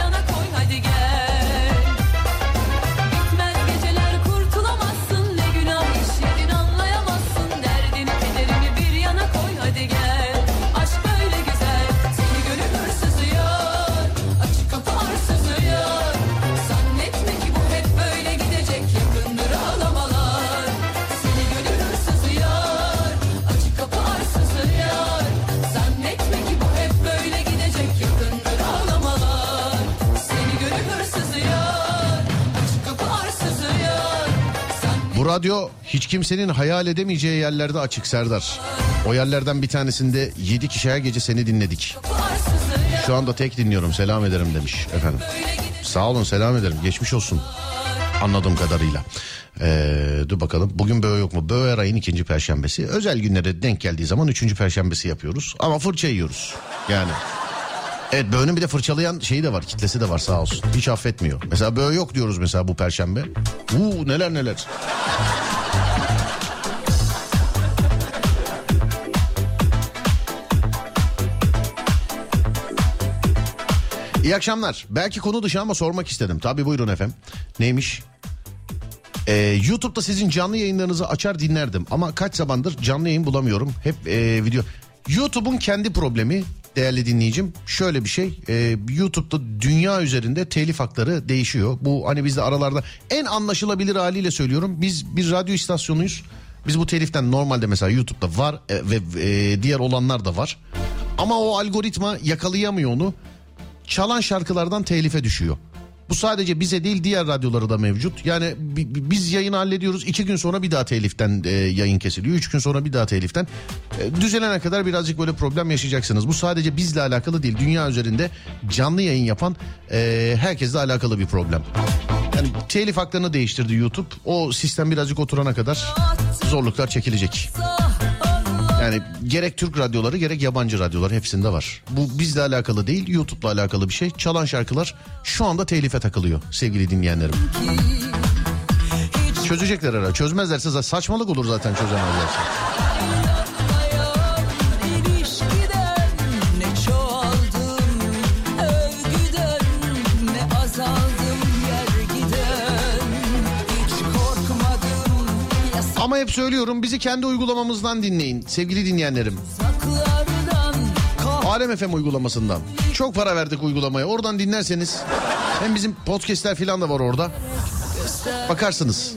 Bu radyo hiç kimsenin hayal edemeyeceği yerlerde açık Serdar. O yerlerden bir tanesinde 7 kişi her gece seni dinledik. Şu anda tek dinliyorum selam ederim demiş efendim. Sağ olun selam ederim geçmiş olsun anladığım kadarıyla. Ee, dur bakalım bugün böğ yok mu? Böğ her ayın ikinci perşembesi. Özel günlere denk geldiği zaman üçüncü perşembesi yapıyoruz. Ama fırça yiyoruz yani. Evet böğünün bir de fırçalayan şeyi de var kitlesi de var sağ olsun. Hiç affetmiyor. Mesela böğ yok diyoruz mesela bu perşembe. Uuu neler neler. İyi akşamlar. Belki konu dışı ama sormak istedim. Tabii buyurun efendim. Neymiş? Ee, YouTube'da sizin canlı yayınlarınızı açar dinlerdim ama kaç zamandır canlı yayın bulamıyorum. Hep e, video. YouTube'un kendi problemi değerli dinleyicim şöyle bir şey. e, YouTube'da dünya üzerinde telif hakları değişiyor. Bu hani bizde aralarda en anlaşılabilir haliyle söylüyorum. Biz bir radyo istasyonuyuz. Biz bu teliften normalde mesela YouTube'da var e, ve e, diğer olanlar da var. Ama o algoritma yakalayamıyor onu çalan şarkılardan telife düşüyor. Bu sadece bize değil diğer radyoları da mevcut. Yani bi- bi- biz yayını hallediyoruz. iki gün sonra bir daha teliften e, yayın kesiliyor. Üç gün sonra bir daha teliften. E, düzelene kadar birazcık böyle problem yaşayacaksınız. Bu sadece bizle alakalı değil. Dünya üzerinde canlı yayın yapan e, herkesle alakalı bir problem. Yani telif haklarını değiştirdi YouTube. O sistem birazcık oturana kadar zorluklar çekilecek. Yani gerek Türk radyoları gerek yabancı radyolar hepsinde var. Bu bizle alakalı değil YouTube'la alakalı bir şey. Çalan şarkılar şu anda telife takılıyor sevgili dinleyenlerim. Çözecekler ara. Çözmezlerse saçmalık olur zaten çözemezlerse. Hep söylüyorum bizi kendi uygulamamızdan dinleyin sevgili dinleyenlerim. Alem FM uygulamasından. Çok para verdik uygulamaya. Oradan dinlerseniz hem bizim podcastler falan da var orada. Bakarsınız.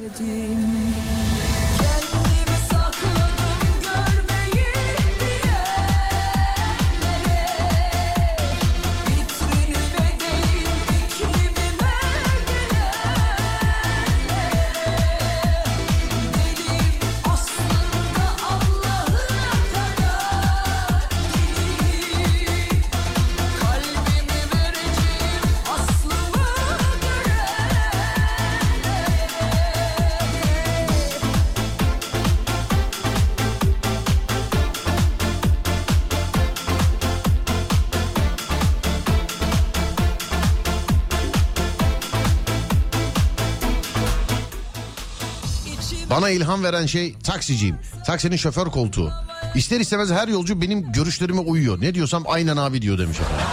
Bana ilham veren şey taksiciyim. Taksinin şoför koltuğu. İster istemez her yolcu benim görüşlerime uyuyor. Ne diyorsam aynen abi diyor demiş efendim.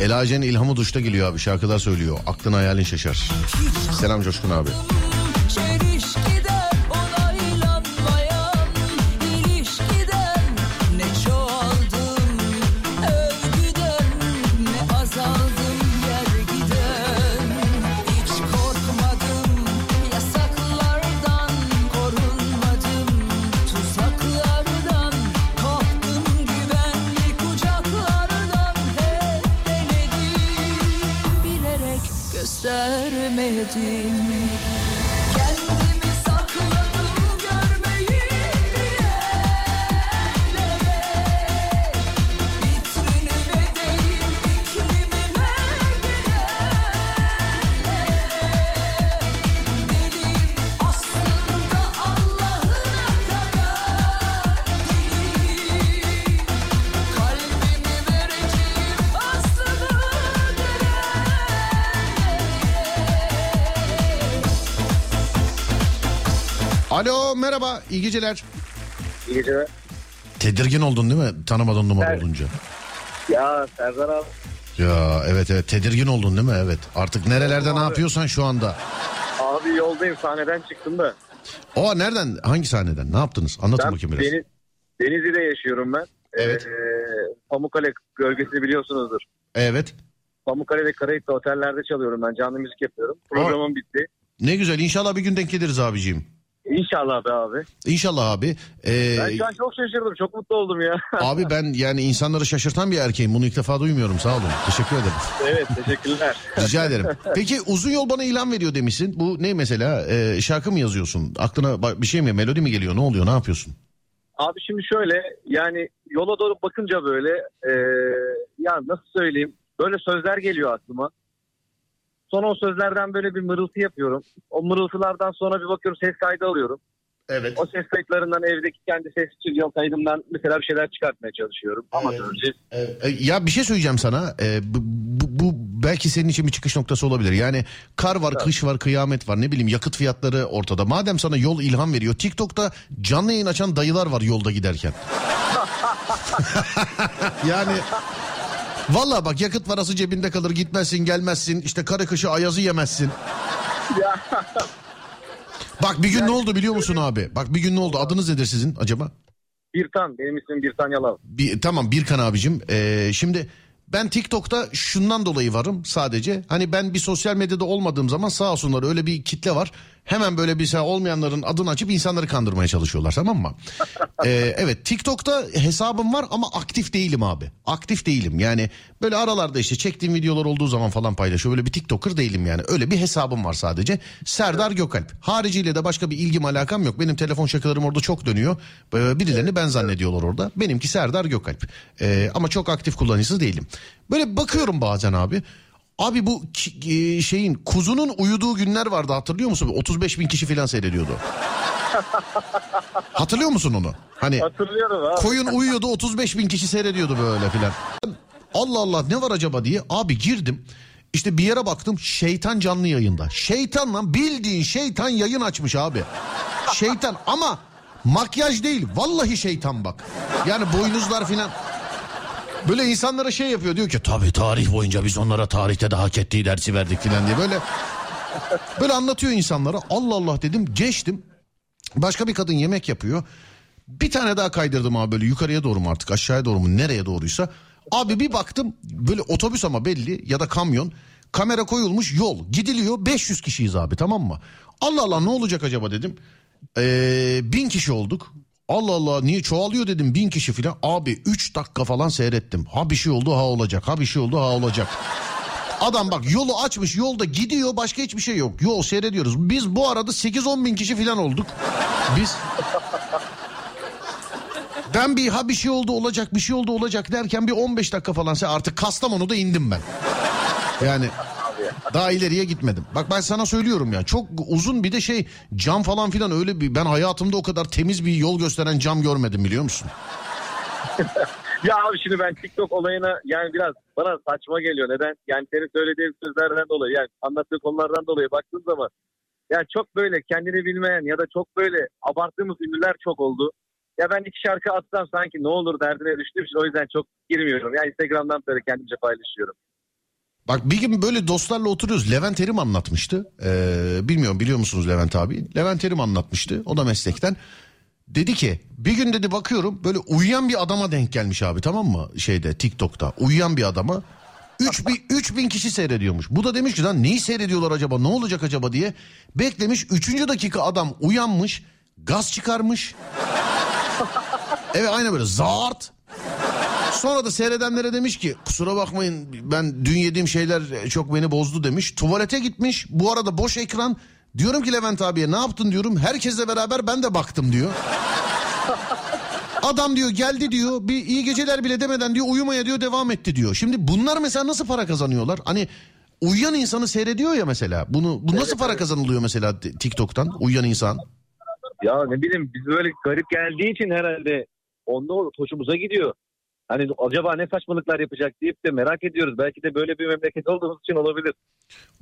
Ela Ece'nin ilhamı duşta geliyor abi şarkılar söylüyor. Aklın hayalin şaşar. Selam Coşkun abi. Geceler. İyi geceler. Tedirgin oldun değil mi tanımadığın numara Evet. olunca? Ya Serdar abi. Ya evet evet tedirgin oldun değil mi? Evet. Artık nerelerde ne abi. yapıyorsan şu anda. Abi yoldayım sahneden çıktım da. O nereden? Hangi sahneden? Ne yaptınız? Anlatın Ben bakayım biraz. Deniz, Denizli'de yaşıyorum ben. Evet. Ee, Pamukkale bölgesini biliyorsunuzdur. Evet. Pamukkale ve Karayip'te otellerde çalıyorum ben. Canlı müzik yapıyorum. Programım bitti. Ne güzel. İnşallah bir gün denk geliriz abiciğim. İnşallah be abi. İnşallah abi. Ee, Ben şu an çok şaşırdım. Çok mutlu oldum ya. [laughs] abi ben yani insanları şaşırtan bir erkeğim. Bunu ilk defa duymuyorum. Sağ olun. Teşekkür ederim. evet teşekkürler. [laughs] Rica ederim. Peki uzun yol bana ilan veriyor demişsin. Bu ne mesela? Ee, şarkı mı yazıyorsun? Aklına bir şey mi? Melodi mi geliyor? Ne oluyor? Ne yapıyorsun? Abi şimdi şöyle yani yola doğru bakınca böyle e, ya nasıl söyleyeyim böyle sözler geliyor aklıma. Sonra o sözlerden böyle bir mırıltı yapıyorum. O mırıltılardan sonra bir bakıyorum ses kaydı alıyorum. Evet. O ses kayıtlarından evdeki kendi ses stüdyo kaydımdan mesela bir şeyler çıkartmaya çalışıyorum. Amatörce. Ee, Ya bir şey söyleyeceğim sana. Ee, bu, bu, bu belki senin için bir çıkış noktası olabilir. Yani kar var, kış var, kıyamet var. Ne bileyim yakıt fiyatları ortada. Madem sana yol ilham veriyor. TikTok'ta canlı yayın açan dayılar var yolda giderken. [laughs] yani Valla bak yakıt parası cebinde kalır gitmezsin gelmezsin işte karı kışı ayazı yemezsin. Bak bir gün ne oldu biliyor musun abi? Bak bir gün ne oldu adınız nedir sizin acaba? Birtan benim ismim Birtan Yalav. Bir, tamam Birkan abicim. Ee, şimdi ben TikTok'ta şundan dolayı varım sadece. Hani ben bir sosyal medyada olmadığım zaman sağ olsunlar öyle bir kitle var. Hemen böyle bir şey olmayanların adını açıp insanları kandırmaya çalışıyorlar tamam mı? [laughs] Ee, evet TikTok'ta hesabım var ama aktif değilim abi. Aktif değilim yani böyle aralarda işte çektiğim videolar olduğu zaman falan paylaşıyor. Böyle bir TikToker değilim yani öyle bir hesabım var sadece. Serdar Gökalp. Hariciyle de başka bir ilgim alakam yok. Benim telefon şakalarım orada çok dönüyor. Ee, birilerini ben zannediyorlar orada. Benimki Serdar Gökalp. Ee, ama çok aktif kullanıcısı değilim. Böyle bakıyorum bazen abi. Abi bu e, şeyin kuzunun uyuduğu günler vardı hatırlıyor musun? 35 bin kişi falan seyrediyordu. Hatırlıyor musun onu? Hani Hatırlıyorum abi. koyun uyuyordu 35 bin kişi seyrediyordu böyle filan. Allah Allah ne var acaba diye abi girdim. İşte bir yere baktım şeytan canlı yayında. Şeytanla bildiğin şeytan yayın açmış abi. Şeytan ama makyaj değil vallahi şeytan bak. Yani boynuzlar filan. Böyle insanlara şey yapıyor diyor ki tabii tarih boyunca biz onlara tarihte de hak ettiği dersi verdik filan diye böyle böyle anlatıyor insanlara. Allah Allah dedim geçtim. Başka bir kadın yemek yapıyor. Bir tane daha kaydırdım abi böyle yukarıya doğru mu artık aşağıya doğru mu nereye doğruysa. Abi bir baktım böyle otobüs ama belli ya da kamyon. Kamera koyulmuş yol gidiliyor 500 kişiyiz abi tamam mı? Allah Allah ne olacak acaba dedim. Ee, bin kişi olduk. Allah Allah niye çoğalıyor dedim bin kişi falan. Abi 3 dakika falan seyrettim. Ha bir şey oldu ha olacak ha bir şey oldu ha olacak. Adam bak yolu açmış yolda gidiyor başka hiçbir şey yok. Yol seyrediyoruz. Biz bu arada 8-10 bin kişi falan olduk. Biz ben bir ha bir şey oldu olacak bir şey oldu olacak derken bir 15 dakika falan artık Kastamonu'da indim ben. Yani daha ileriye gitmedim. Bak ben sana söylüyorum ya çok uzun bir de şey cam falan filan öyle bir ben hayatımda o kadar temiz bir yol gösteren cam görmedim biliyor musun? [laughs] Ya abi şimdi ben TikTok olayına yani biraz bana saçma geliyor. Neden? Yani senin söylediğin sözlerden dolayı yani anlattığı konulardan dolayı baktığın zaman yani çok böyle kendini bilmeyen ya da çok böyle abarttığımız ünlüler çok oldu. Ya ben iki şarkı atsam sanki ne olur derdine düştüğüm için o yüzden çok girmiyorum. Yani Instagram'dan böyle kendimce paylaşıyorum. Bak bir gün böyle dostlarla oturuyoruz. Levent Erim anlatmıştı. Ee, bilmiyorum biliyor musunuz Levent abi? Levent Erim anlatmıştı. O da meslekten. Dedi ki bir gün dedi bakıyorum böyle uyuyan bir adama denk gelmiş abi tamam mı? Şeyde TikTok'ta uyuyan bir adama. 3000 3000 kişi seyrediyormuş. Bu da demiş ki lan neyi seyrediyorlar acaba ne olacak acaba diye. Beklemiş 3. dakika adam uyanmış gaz çıkarmış. Evet aynen böyle zart. Sonra da seyredenlere demiş ki kusura bakmayın ben dün yediğim şeyler çok beni bozdu demiş. Tuvalete gitmiş. Bu arada boş ekran. Diyorum ki Levent abiye ne yaptın diyorum. Herkesle beraber ben de baktım diyor. Adam diyor geldi diyor bir iyi geceler bile demeden diyor uyumaya diyor devam etti diyor. Şimdi bunlar mesela nasıl para kazanıyorlar? Hani uyuyan insanı seyrediyor ya mesela. Bunu bu nasıl para kazanılıyor mesela TikTok'tan uyuyan insan? Ya ne bileyim biz böyle garip geldiği için herhalde onda hoşumuza gidiyor. Hani acaba ne saçmalıklar yapacak deyip de merak ediyoruz. Belki de böyle bir memleket olduğumuz için olabilir.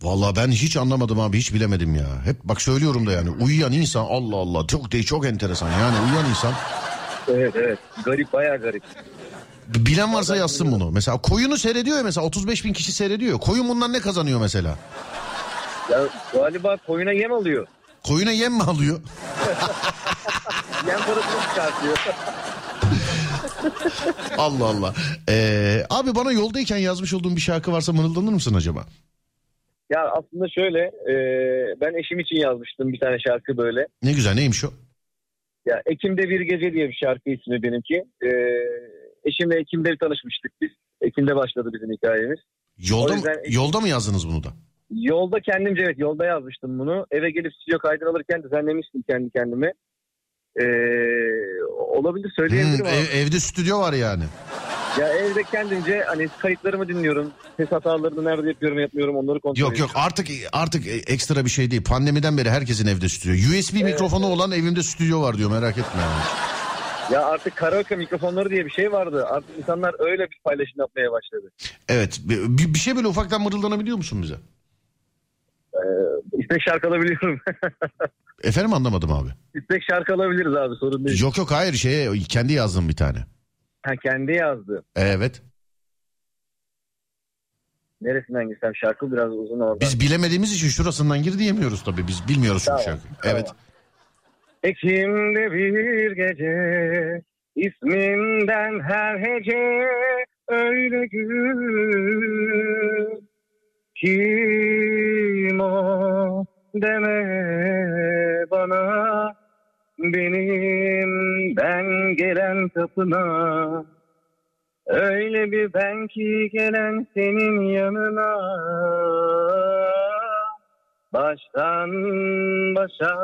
Vallahi ben hiç anlamadım abi hiç bilemedim ya. Hep bak söylüyorum da yani uyuyan insan Allah Allah çok değil çok enteresan yani uyuyan insan. Evet evet garip bayağı garip. Bilen varsa yazsın bunu. Mesela koyunu seyrediyor ya mesela 35 bin kişi seyrediyor. Koyun bundan ne kazanıyor mesela? Ya galiba koyuna yem alıyor. Koyuna yem mi alıyor? [laughs] Yem parasını çıkartıyor. Allah Allah. Ee, abi bana yoldayken yazmış olduğun bir şarkı varsa mırıldanır mısın acaba? ya aslında şöyle e, ben eşim için yazmıştım bir tane şarkı böyle. Ne güzel neymiş o? Ya Ekim'de bir gece diye bir şarkı ismi benimki. E, eşimle Ekim'de tanışmıştık biz. Ekim'de başladı bizim hikayemiz. Yolda mı, yüzden- yolda mı yazdınız bunu da? Yolda kendimce evet yolda yazmıştım bunu. Eve gelip stüdyo kaydını alırken düzenlemiştim kendi kendime. Ee, olabilir söyleyebilirim Hmm, ev- evde stüdyo var yani. Ya evde kendimce hani kayıtlarımı dinliyorum. Ses hatalarını nerede yapıyorum yapmıyorum onları kontrol Yok yok artık artık ekstra bir şey değil. Pandemiden beri herkesin evde stüdyo. USB mikrofonu olan evimde stüdyo var diyor merak etme. Yani. Ya artık karaoke mikrofonları diye bir şey vardı. Artık insanlar öyle bir paylaşım yapmaya başladı. Evet bir, bir şey böyle ufaktan mırıldanabiliyor musun bize? İstek şarkı alabiliyorum. [laughs] Efendim anlamadım abi. İstek şarkı alabiliriz abi sorun değil. Yok yok hayır şeye kendi yazdım bir tane. Ha kendi yazdı. Evet. Neresinden girsem şarkı biraz uzun orada. Biz bilemediğimiz için şurasından gir diyemiyoruz tabii. Biz bilmiyoruz çünkü Tamam, şarkıyı. tamam. Evet. Ekim'de bir gece isminden her hece öyle gül kim o deme bana benimden gelen kapına öyle bir ben ki gelen senin yanına baştan başa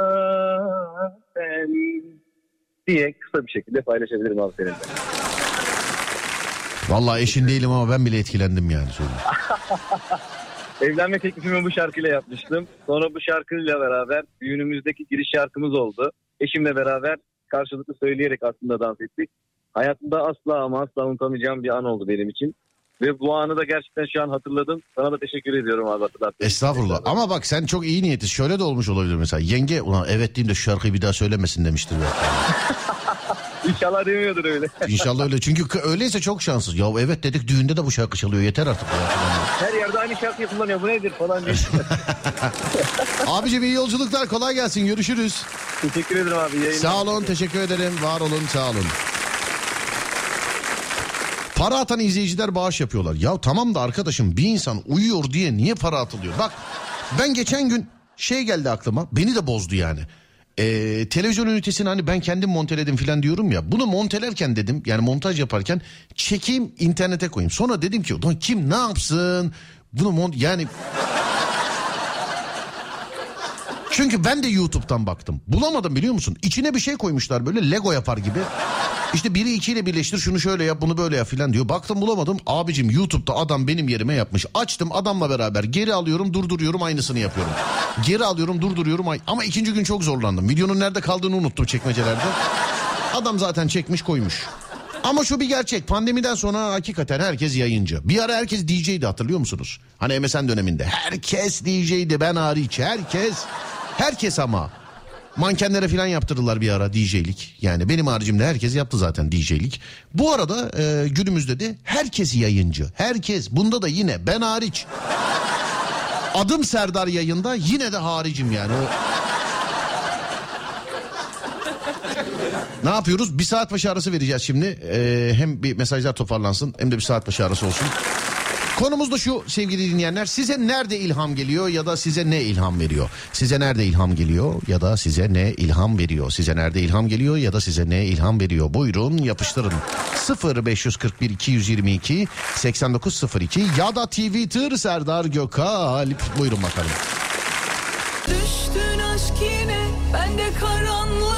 sen diye kısa bir şekilde paylaşabilirim abi seninle. Vallahi eşin değilim ama ben bile etkilendim yani. [laughs] Evlenme teklifimi bu şarkıyla yapmıştım. Sonra bu şarkıyla beraber düğünümüzdeki giriş şarkımız oldu. Eşimle beraber karşılıklı söyleyerek aslında dans ettik. Hayatımda asla ama asla unutamayacağım bir an oldu benim için. Ve bu anı da gerçekten şu an hatırladım. Sana da teşekkür ediyorum abi hatırlattığın için. Estağfurullah. Ama bak sen çok iyi niyetiz. Şöyle de olmuş olabilir mesela. Yenge ulan evet diyeyim de şu şarkıyı bir daha söylemesin demiştir. [laughs] İnşallah demiyordur öyle. [laughs] İnşallah öyle. Çünkü öyleyse çok şanssız. Ya evet dedik düğünde de bu şarkı çalıyor. Yeter artık. ya. Her yerde aynı şarkıyı kullanıyor. Bu nedir falan diye. [laughs] Abicim iyi yolculuklar. Kolay gelsin. Görüşürüz. teşekkür ederim abi. Yayınlar. Sağ olun. Teşekkür ederim. Var olun. Sağ olun. Para atan izleyiciler bağış yapıyorlar. Ya tamam da arkadaşım bir insan uyuyor diye niye para atılıyor? Bak ben geçen gün şey geldi aklıma. Beni de bozdu yani. Ee, televizyon ünitesini hani ben kendim monteledim falan diyorum ya. Bunu montelerken dedim yani montaj yaparken çekeyim internete koyayım. Sonra dedim ki ulan kim ne yapsın? Bunu mont yani çünkü ben de YouTube'dan baktım. Bulamadım biliyor musun? İçine bir şey koymuşlar böyle Lego yapar gibi. İşte biri ikiyle birleştir şunu şöyle yap bunu böyle yap filan diyor. Baktım bulamadım. Abicim YouTube'da adam benim yerime yapmış. Açtım adamla beraber geri alıyorum durduruyorum aynısını yapıyorum. Geri alıyorum durduruyorum ama ikinci gün çok zorlandım. Videonun nerede kaldığını unuttum çekmecelerde. Adam zaten çekmiş koymuş. Ama şu bir gerçek pandemiden sonra hakikaten herkes yayıncı. Bir ara herkes DJ'di hatırlıyor musunuz? Hani MSN döneminde herkes DJ'di ben hariç herkes. Herkes ama. Mankenlere falan yaptırdılar bir ara DJ'lik. Yani benim haricimde herkes yaptı zaten DJ'lik. Bu arada e, günümüzde de herkes yayıncı. Herkes. Bunda da yine ben hariç. Adım Serdar yayında yine de haricim yani. O... Ne yapıyoruz? Bir saat başı arası vereceğiz şimdi. Ee, hem bir mesajlar toparlansın hem de bir saat başı arası olsun. Konumuz da şu sevgili dinleyenler size nerede ilham geliyor ya da size ne ilham veriyor? Size nerede ilham geliyor ya da size ne ilham veriyor? Size nerede ilham geliyor ya da size ne ilham veriyor? Buyurun yapıştırın. 0541 222 8902 ya da Twitter Serdar Gökalp. Buyurun bakalım. Düştün aşk yine ben de karanlık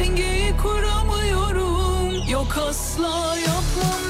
Dengeyi kuramıyorum. Yok asla yapmam.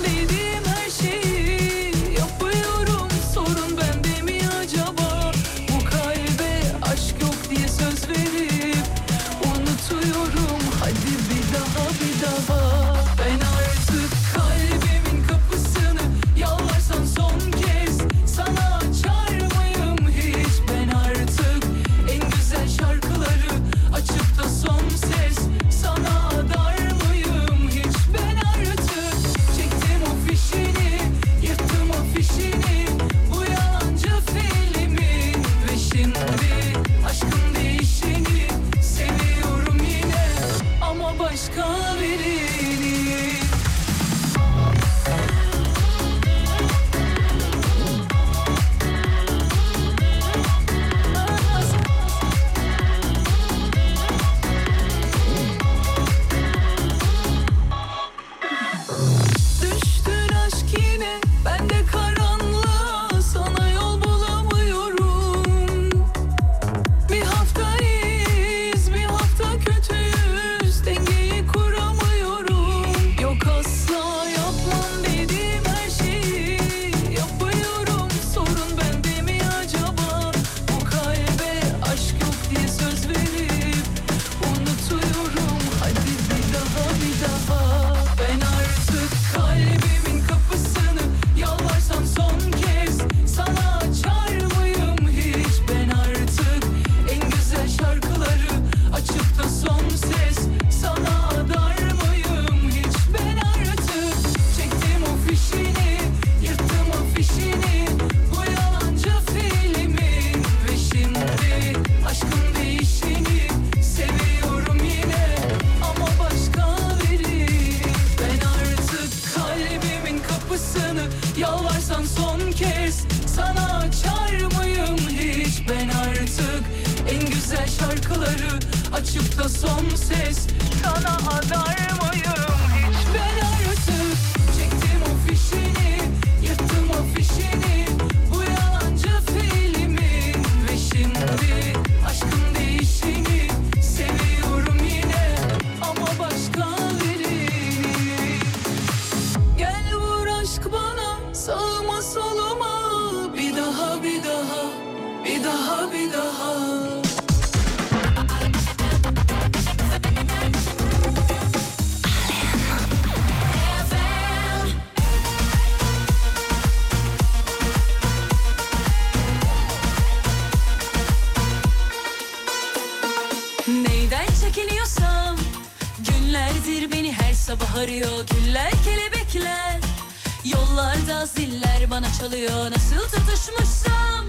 parçalıyor nasıl tutuşmuşsam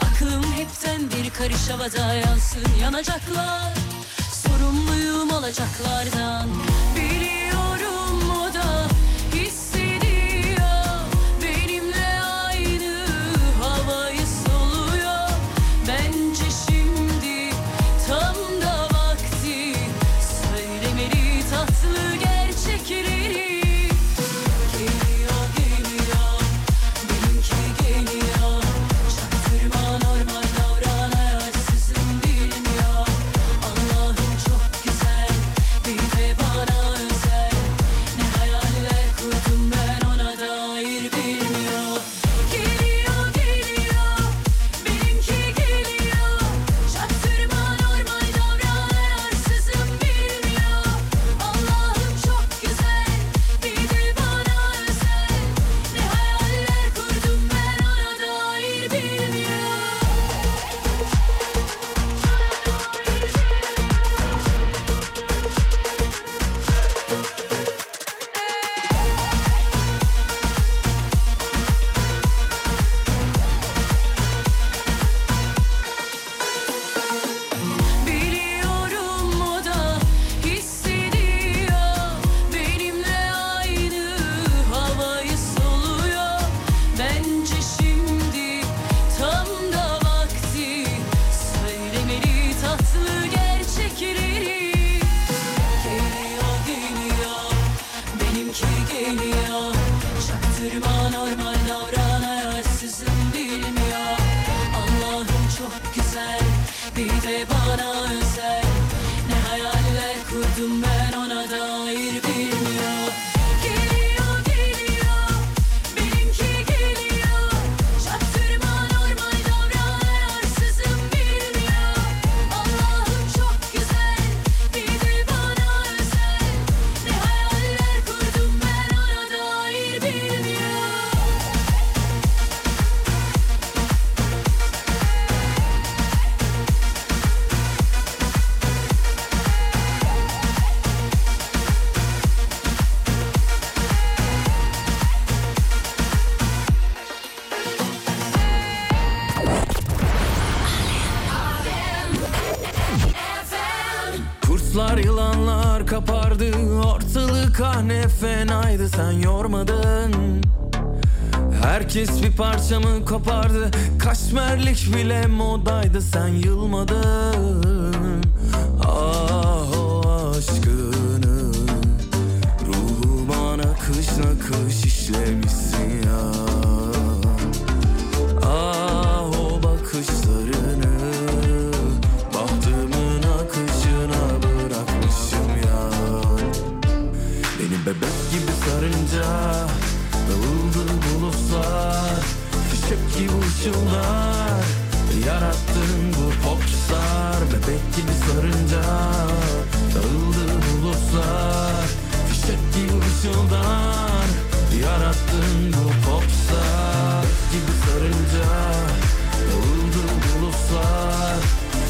Aklım hepten bir karış havada yansın. Yanacaklar Sorumluyum olacaklar. Parçamı kopardı. Kaşmerlik bile modaydı sen yılmadın Yarattın bu popstar gibi sarınca Dağıldı bulutlar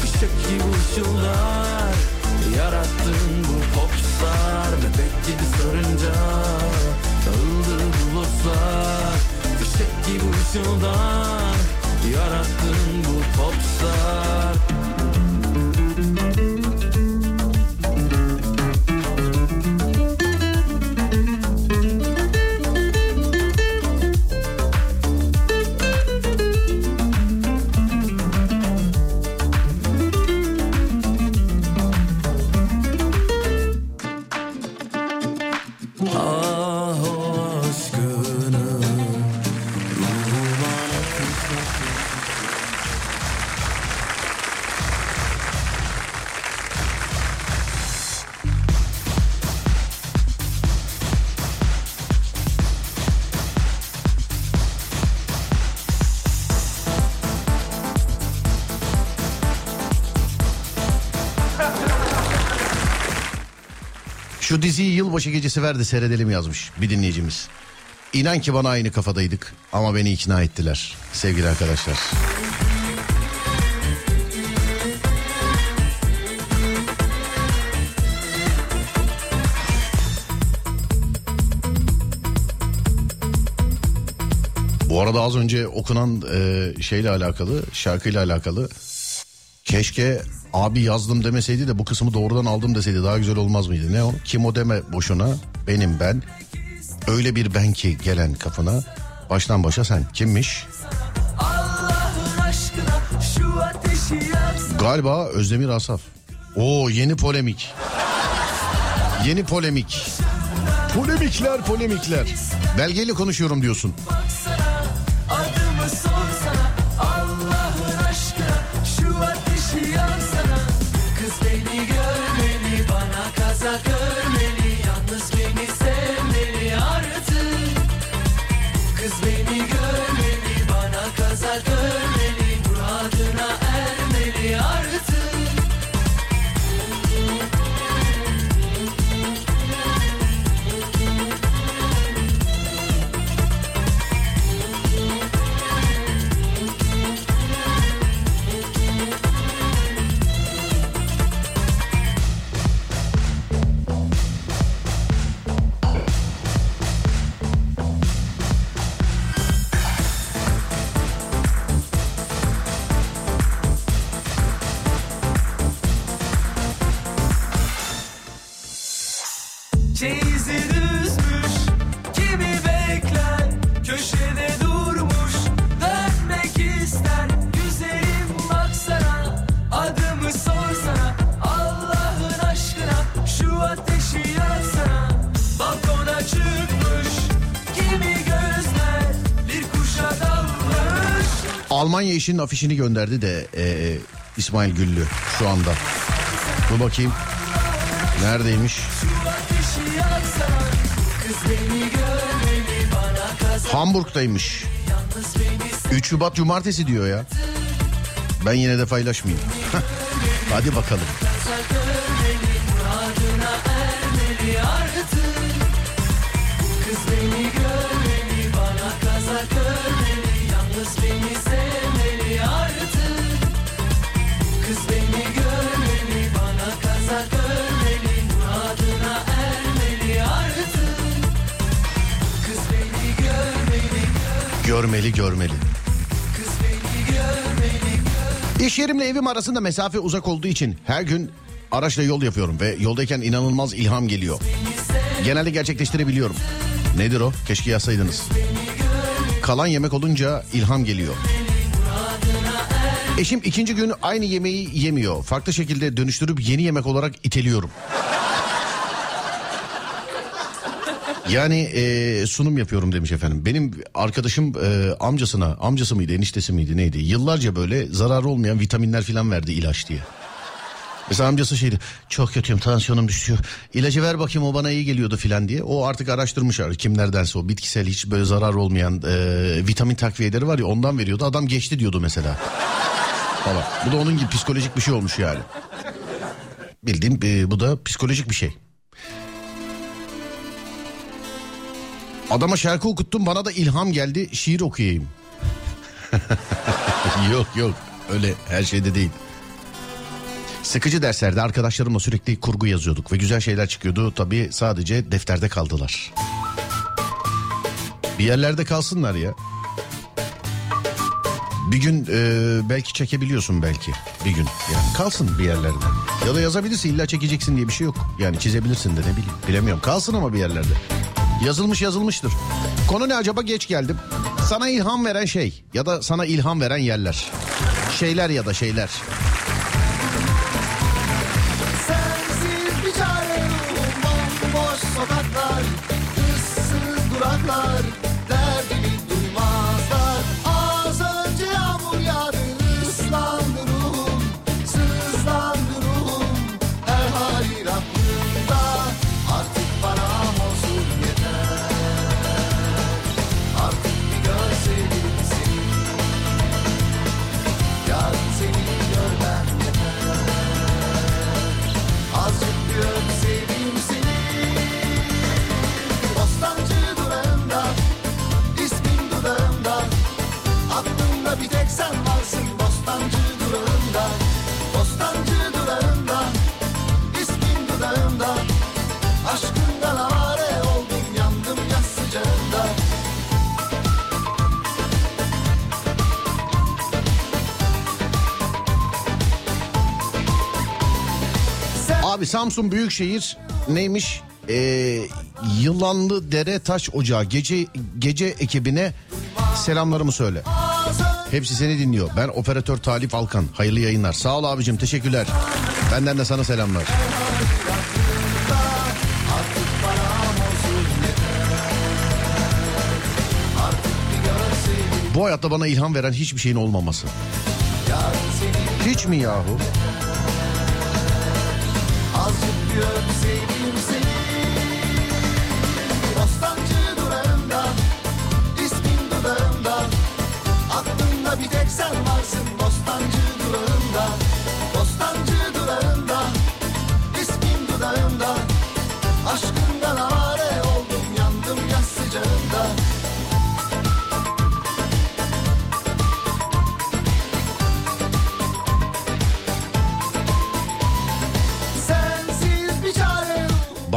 Fişek gibi ışıldar Yarattın bu popstar Bebek gibi sarınca Dağıldı bulutlar Fişek gibi ışıldar diziyi yılbaşı gecesi ver de seyredelim yazmış bir dinleyicimiz. İnan ki bana aynı kafadaydık ama beni ikna ettiler sevgili arkadaşlar. Bu arada az önce okunan e, şeyle alakalı, şarkıyla alakalı keşke abi yazdım demeseydi de bu kısmı doğrudan aldım deseydi daha güzel olmaz mıydı? Ne o? Kim o deme boşuna benim ben. Öyle bir ben ki gelen kafana baştan başa sen. Kimmiş? Galiba Özdemir Asaf. Oo yeni polemik. Yeni polemik. Polemikler polemikler. Belgeyle konuşuyorum diyorsun. Almanya işinin afişini gönderdi de e, İsmail Güllü şu anda. Dur bakayım. Neredeymiş? Hamburg'daymış. 3 Şubat Cumartesi diyor ya. Ben yine de paylaşmayayım. [laughs] Hadi bakalım. Görmeli görmeli. İş yerimle evim arasında mesafe uzak olduğu için her gün araçla yol yapıyorum ve yoldayken inanılmaz ilham geliyor. Genelde gerçekleştirebiliyorum. Nedir o? Keşke yazsaydınız. Kalan yemek olunca ilham geliyor. Eşim ikinci gün aynı yemeği yemiyor. Farklı şekilde dönüştürüp yeni yemek olarak iteliyorum. Yani e, sunum yapıyorum demiş efendim. Benim arkadaşım e, amcasına, amcası mıydı, eniştesi miydi neydi? Yıllarca böyle zararı olmayan vitaminler falan verdi ilaç diye. Mesela amcası şeydi çok kötüyüm tansiyonum düşüyor. İlacı ver bakayım o bana iyi geliyordu filan diye. O artık araştırmış artık kimlerdense o bitkisel hiç böyle zarar olmayan e, vitamin takviyeleri var ya ondan veriyordu. Adam geçti diyordu mesela. Falan. Bu da onun gibi psikolojik bir şey olmuş yani. Bildiğim e, bu da psikolojik bir şey. Adama şarkı okuttum bana da ilham geldi şiir okuyayım. [laughs] yok yok öyle her şeyde değil. Sıkıcı derslerde arkadaşlarımla sürekli kurgu yazıyorduk ve güzel şeyler çıkıyordu. Tabii sadece defterde kaldılar. Bir yerlerde kalsınlar ya. Bir gün e, belki çekebiliyorsun belki bir gün yani kalsın bir yerlerde. Ya da yazabilirsin illa çekeceksin diye bir şey yok. Yani çizebilirsin de ne bileyim bilemiyorum kalsın ama bir yerlerde. Yazılmış yazılmıştır. Konu ne acaba geç geldim. Sana ilham veren şey ya da sana ilham veren yerler. Şeyler ya da şeyler. Samsun Büyükşehir neymiş? Ee, Yılanlı Dere Taş Ocağı gece gece ekibine selamlarımı söyle. Hepsi seni dinliyor. Ben operatör Talip Alkan. Hayırlı yayınlar. Sağ ol abicim teşekkürler. Benden de sana selamlar. Bu hayatta bana ilham veren hiçbir şeyin olmaması. Hiç mi yahu?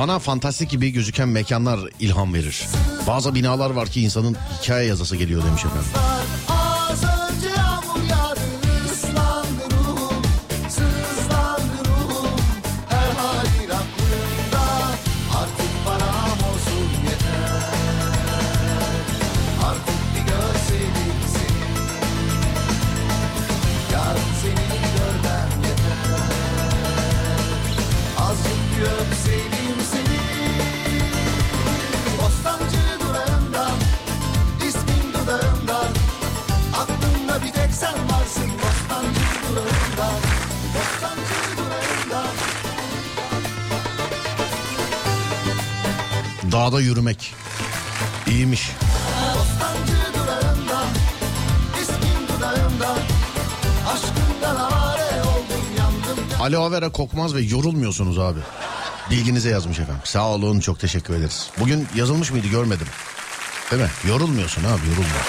Bana fantastik gibi gözüken mekanlar ilham verir. Bazı binalar var ki insanın hikaye yazası geliyor demiş efendim. Vera kokmaz ve yorulmuyorsunuz abi. Bilginize yazmış efendim. Sağ olun çok teşekkür ederiz. Bugün yazılmış mıydı görmedim. Değil mi? Yorulmuyorsun abi yorulma.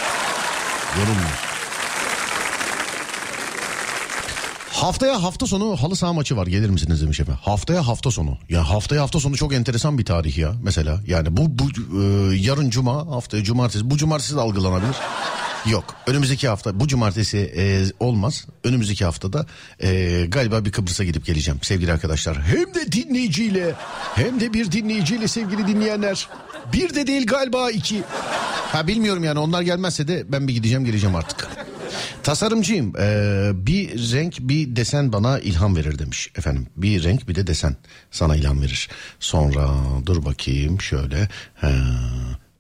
Yorulmuyorsun. Haftaya hafta sonu halı saha maçı var gelir misiniz demiş efendim. Haftaya hafta sonu. Ya haftaya hafta sonu çok enteresan bir tarih ya mesela. Yani bu, bu e, yarın cuma haftaya cumartesi bu cumartesi de algılanabilir. Yok önümüzdeki hafta bu cumartesi e, olmaz. Önümüzdeki haftada e, galiba bir Kıbrıs'a gidip geleceğim sevgili arkadaşlar. Hem de dinleyiciyle hem de bir dinleyiciyle sevgili dinleyenler. Bir de değil galiba iki. Ha bilmiyorum yani onlar gelmezse de ben bir gideceğim geleceğim artık. Tasarımcıyım. Ee, bir renk bir desen bana ilham verir demiş efendim. Bir renk bir de desen sana ilham verir. Sonra dur bakayım şöyle. He,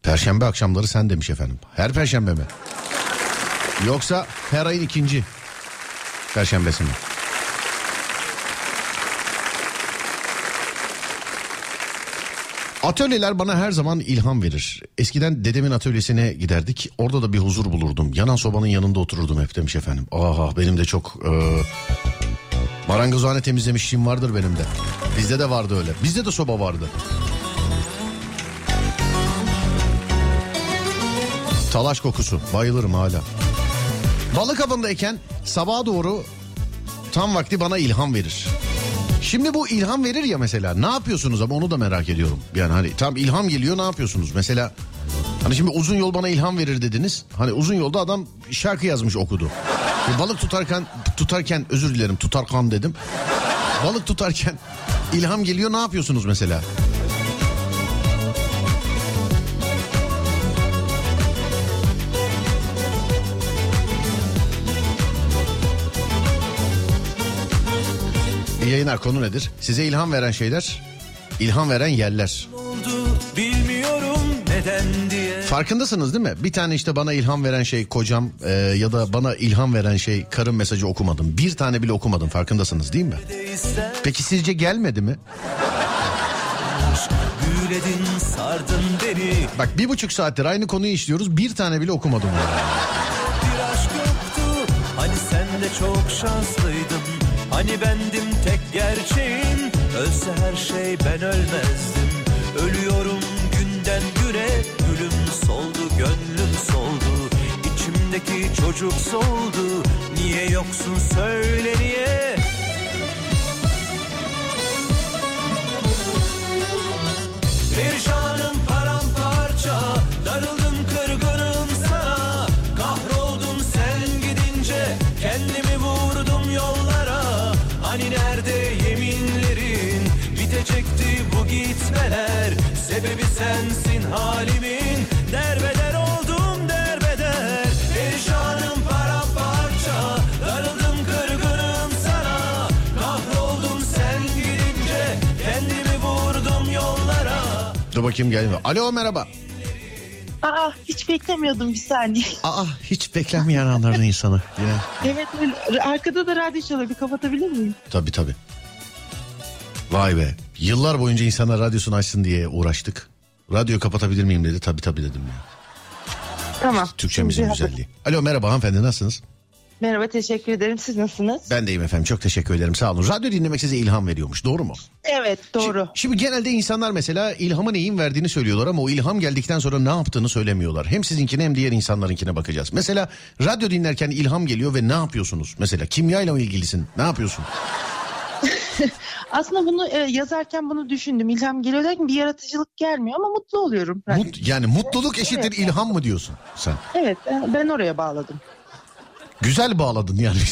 Perşembe akşamları sen demiş efendim. Her perşembe mi? Yoksa her ayın ikinci perşembesi mi? Atölyeler bana her zaman ilham verir. Eskiden dedemin atölyesine giderdik. Orada da bir huzur bulurdum. Yanan sobanın yanında otururdum hep demiş efendim. Aha benim de çok e, marangozhane temizlemişliğim vardır benim de. Bizde de vardı öyle. Bizde de soba vardı. Talaş kokusu. Bayılırım hala. Balık avındayken sabaha doğru tam vakti bana ilham verir. Şimdi bu ilham verir ya mesela ne yapıyorsunuz ama onu da merak ediyorum. Yani hani tam ilham geliyor ne yapıyorsunuz? Mesela hani şimdi uzun yol bana ilham verir dediniz. Hani uzun yolda adam şarkı yazmış okudu. Bir balık tutarken tutarken özür dilerim tutarkan dedim. Balık tutarken ilham geliyor ne yapıyorsunuz mesela? İyi yayınlar konu nedir? Size ilham veren şeyler, ilham veren yerler. Farkındasınız değil mi? Bir tane işte bana ilham veren şey kocam e, ya da bana ilham veren şey karım mesajı okumadım. Bir tane bile okumadım farkındasınız değil mi? Peki sizce gelmedi mi? Bak bir buçuk saattir aynı konuyu işliyoruz bir tane bile okumadım. bir aşk yoktu hani sen de çok şanslıydın hani bendim tek gerçeğin ölse her şey ben ölmezdim. Ölüyorum günden güne. Gülüm soldu gönlüm soldu. İçimdeki çocuk soldu. Niye yoksun söyle niye? Perişanım paramparça Sebebi sensin halimin Derbeder oldum derbeder Perişanım paramparça Darıldım kırgınım sana Kahroldum sen gidince Kendimi vurdum yollara Dur bakayım gelmiyor. Alo merhaba. Aa hiç beklemiyordum bir saniye. Aa hiç beklenmeyen anların insanı. Yine. Evet öyle. arkada da radyo çalıyor bir kapatabilir miyim? Tabii tabii. Vay be. Yıllar boyunca insanlar radyosunu açsın diye uğraştık. Radyoyu kapatabilir miyim dedi. Tabii tabii dedim ya. Tamam. Türkçemizin Şimdi güzelliği. Alo merhaba hanımefendi nasılsınız? Merhaba teşekkür ederim siz nasılsınız? Ben deyim efendim çok teşekkür ederim sağ olun. Radyo dinlemek size ilham veriyormuş doğru mu? Evet doğru. Şimdi, şimdi genelde insanlar mesela ilhamı neyin verdiğini söylüyorlar ama o ilham geldikten sonra ne yaptığını söylemiyorlar. Hem sizinkine hem diğer insanlarınkine bakacağız. Mesela radyo dinlerken ilham geliyor ve ne yapıyorsunuz? Mesela kimyayla mı ilgilisin? Ne yapıyorsun? Aslında bunu e, yazarken bunu düşündüm. İlham geliyor derken bir yaratıcılık gelmiyor ama mutlu oluyorum. Mut, yani mutluluk eşittir Evet. ilham mı diyorsun sen? Evet ben- ben oraya bağladım. Güzel bağladın yani. [laughs]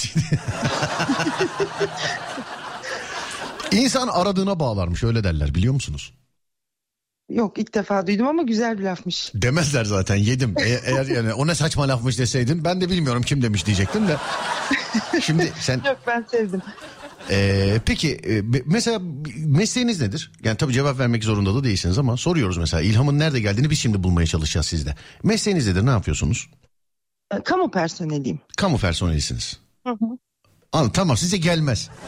İnsan aradığına bağlarmış öyle derler biliyor musunuz? Yok ilk defa duydum ama güzel bir lafmış. Demezler zaten yedim. E- eğer yani o ne saçma lafmış deseydin ben de bilmiyorum kim demiş diyecektim de. [laughs] Şimdi sen Yok ben sevdim. E, peki e, mesela mesleğiniz nedir? Yani tabii cevap vermek zorunda da değilsiniz ama soruyoruz mesela ilhamın nerede geldiğini biz şimdi bulmaya çalışacağız sizde. Mesleğiniz nedir ne yapıyorsunuz? E, Kamu personeliyim. Kamu personelisiniz. Hı hı. Anladım tamam size gelmez. [laughs]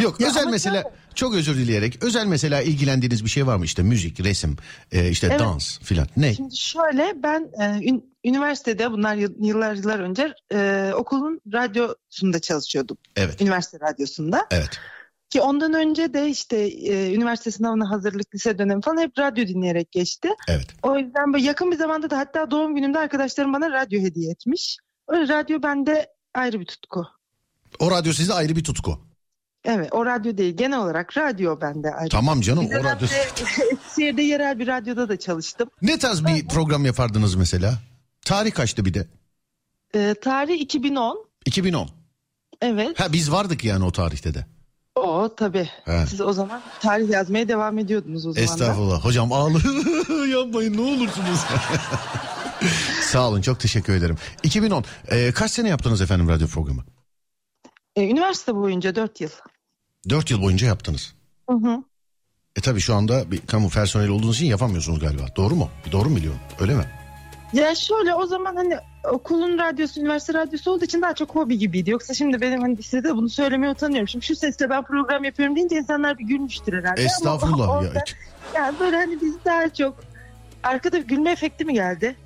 Yok Ya özel ama mesela çok özür dileyerek özel mesela ilgilendiğiniz bir şey var mı? İşte müzik, resim, e, işte Evet. dans filan. Ne? Şimdi şöyle ben e, ün- üniversitede bunlar yıl- yıllar yıllar önce e, okulun radyosunda çalışıyordum. Evet. Üniversite radyosunda. Evet. Ki ondan önce de işte e, üniversite sınavına hazırlık lise dönemi falan hep radyo dinleyerek geçti. Evet. O yüzden böyle yakın bir zamanda da hatta doğum günümde arkadaşlarım bana radyo hediye etmiş. Öyle radyo bende ayrı bir tutku. O radyo size ayrı bir tutku. Evet o radyo değil genel olarak radyo bende ayrı. Tamam canım, Bir o radyo- [laughs] Eskişehir'de yerel bir radyoda da çalıştım. Ne tarz bir program yapardınız mesela? Tarih kaçtı bir de? E, tarih 2010. 2010. Evet. Ha biz vardık yani o tarihte de. O tabii. He. Siz o zaman tarih yazmaya devam ediyordunuz o zaman. da. Estağfurullah. Hocam ağlı [laughs] yapmayın ne olursunuz. [laughs] Sağ olun çok teşekkür ederim. 2010. Ee, kaç sene yaptınız efendim radyo programı? E, üniversite boyunca 4 yıl. 4 yıl boyunca yaptınız. Hı hı. E tabi şu anda bir kamu personeli olduğunuz için yapamıyorsunuz galiba. Doğru mu? Doğru mu biliyorum? Öyle mi? Ya şöyle o zaman hani okulun radyosu, üniversite radyosu olduğu için daha çok hobi gibiydi. Yoksa şimdi benim hani size bunu söylemeye utanıyorum. Şimdi şu sesle ben program yapıyorum deyince insanlar bir gülmüştür herhalde. Ama Estağfurullah ya. orada- Yani böyle hani biz daha çok arkada bir gülme efekti mi geldi?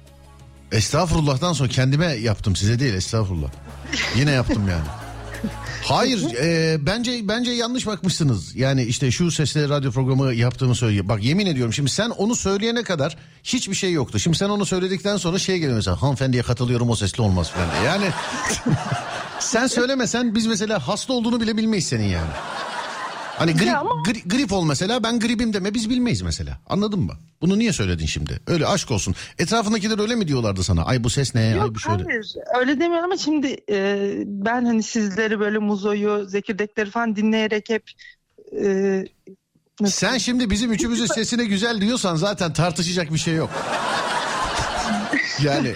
Estağfurullah'tan sonra kendime yaptım size değil estağfurullah. Yine yaptım yani. [laughs] Hayır e, bence bence yanlış bakmışsınız. Yani işte şu sesle radyo programı yaptığımı söylüyor. Bak yemin ediyorum şimdi sen onu söyleyene kadar hiçbir şey yoktu. Şimdi sen onu söyledikten sonra şey geliyor mesela hanımefendiye katılıyorum o sesli olmaz falan diye. Yani [laughs] sen söylemesen biz mesela hasta olduğunu bile bilmeyiz senin yani. Hani grip, gri- grip ol mesela ben gripim deme biz bilmeyiz mesela. Anladın mı? Bunu niye söyledin şimdi? Öyle aşk olsun. Etrafındakiler öyle mi diyorlardı sana? Ay bu ses ne? Ay bu Yok şöyle. hayır öyle demiyorum ama şimdi e, ben hani sizleri böyle muzoyu, zekirdekleri falan dinleyerek hep e, Sen şimdi bizim üçümüzün sesine güzel diyorsan zaten tartışacak bir şey yok. [laughs] yani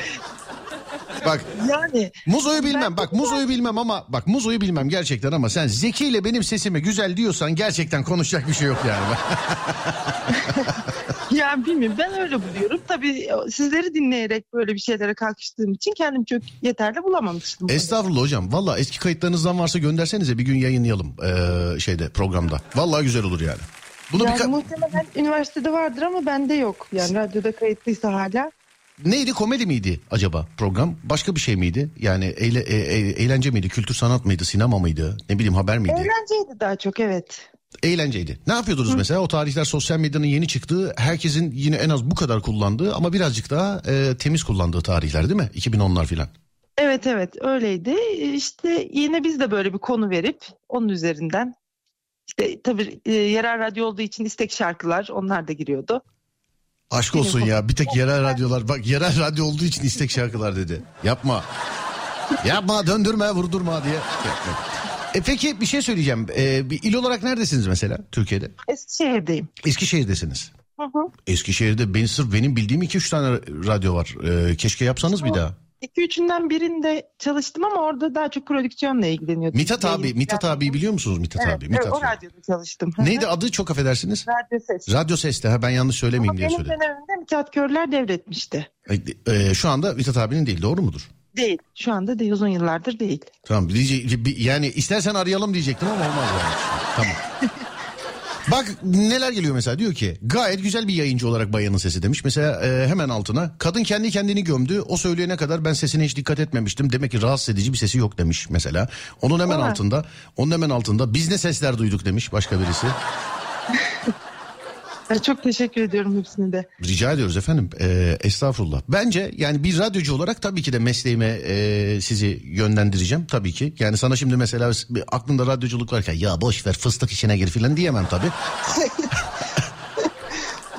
bak yani Muzo'yu bilmem bak Muzo'yu bilmem ama bak Muzo'yu bilmem gerçekten ama sen Zeki ile benim sesime güzel diyorsan gerçekten konuşacak bir şey yok yani. [laughs] Ya bilmiyorum ben öyle buluyorum. Tabii sizleri dinleyerek böyle bir şeylere kalkıştığım için kendim çok yeterli bulamamıştım. Estağfurullah hocam. Valla eski kayıtlarınızdan varsa göndersenize bir gün yayınlayalım ee, şeyde programda. Vallahi güzel olur yani. Bunu yani bir ka- muhtemelen üniversitede vardır ama bende yok. Yani radyoda kayıtlıysa hala. Neydi komedi miydi acaba program? Başka bir şey miydi? Yani eyle- e- e- eğlence miydi? Kültür sanat mıydı? Sinema mıydı? Ne bileyim haber miydi? Eğlenceydi daha çok evet. Eğlenceydi. Ne yapıyordunuz mesela? O tarihler sosyal medyanın yeni çıktığı, herkesin yine en az bu kadar kullandığı ama birazcık daha e, temiz kullandığı tarihler değil mi? 2010'lar filan. Evet evet öyleydi. İşte yine biz de böyle bir konu verip onun üzerinden işte tabii e, yerel radyo olduğu için istek şarkılar onlar da giriyordu. Aşk olsun ya bir tek yerel radyolar bak yerel radyo olduğu için istek şarkılar dedi. Yapma. Yapma döndürme vurdurma diye. Yapma. E peki bir şey söyleyeceğim. E, bir il olarak neredesiniz mesela Türkiye'de? Eskişehir'deyim. Eskişehir'desiniz. Hı hı. Eskişehir'de ben sırf benim bildiğim 2-3 tane radyo var. E, keşke yapsanız bir daha. İki üçünden birinde çalıştım ama orada daha çok prodüksiyonla ilgileniyordum. Mithat abi, Yayın- Mithat abi biliyor musunuz Mithat Evet, abi? evet, Mithat. o radyoda çalıştım. Neydi adı çok affedersiniz? Radyo ses. Radyo Ses'te ha ben yanlış söylemeyeyim diye Benim söyledim. dönemimde Mithat Körler devretmişti. E, e, şu anda Mithat abinin değil doğru mudur? Değil. Şu anda değil. Uzun yıllardır değil. Tamam diyece- bir- yani istersen arayalım diyecektim ama olmaz yani. Tamam. [laughs] Bak neler geliyor mesela diyor ki gayet güzel bir yayıncı olarak bayanın sesi demiş. Mesela e, hemen altına kadın kendi kendini gömdü o söyleyene kadar ben sesine hiç dikkat etmemiştim. Demek ki rahatsız edici bir sesi yok demiş mesela. Onun hemen Evet. altında onun hemen altında biz ne sesler duyduk demiş başka birisi. [laughs] Çok teşekkür ediyorum hepsine de. Rica ediyoruz efendim. Ee, estağfurullah. Bence yani bir radyocu olarak tabii ki de mesleğime e, sizi yönlendireceğim tabii ki. Yani sana şimdi mesela bir aklında radyoculuk varken ya boş ver fıstık işine gir filan diyemem tabii. [laughs]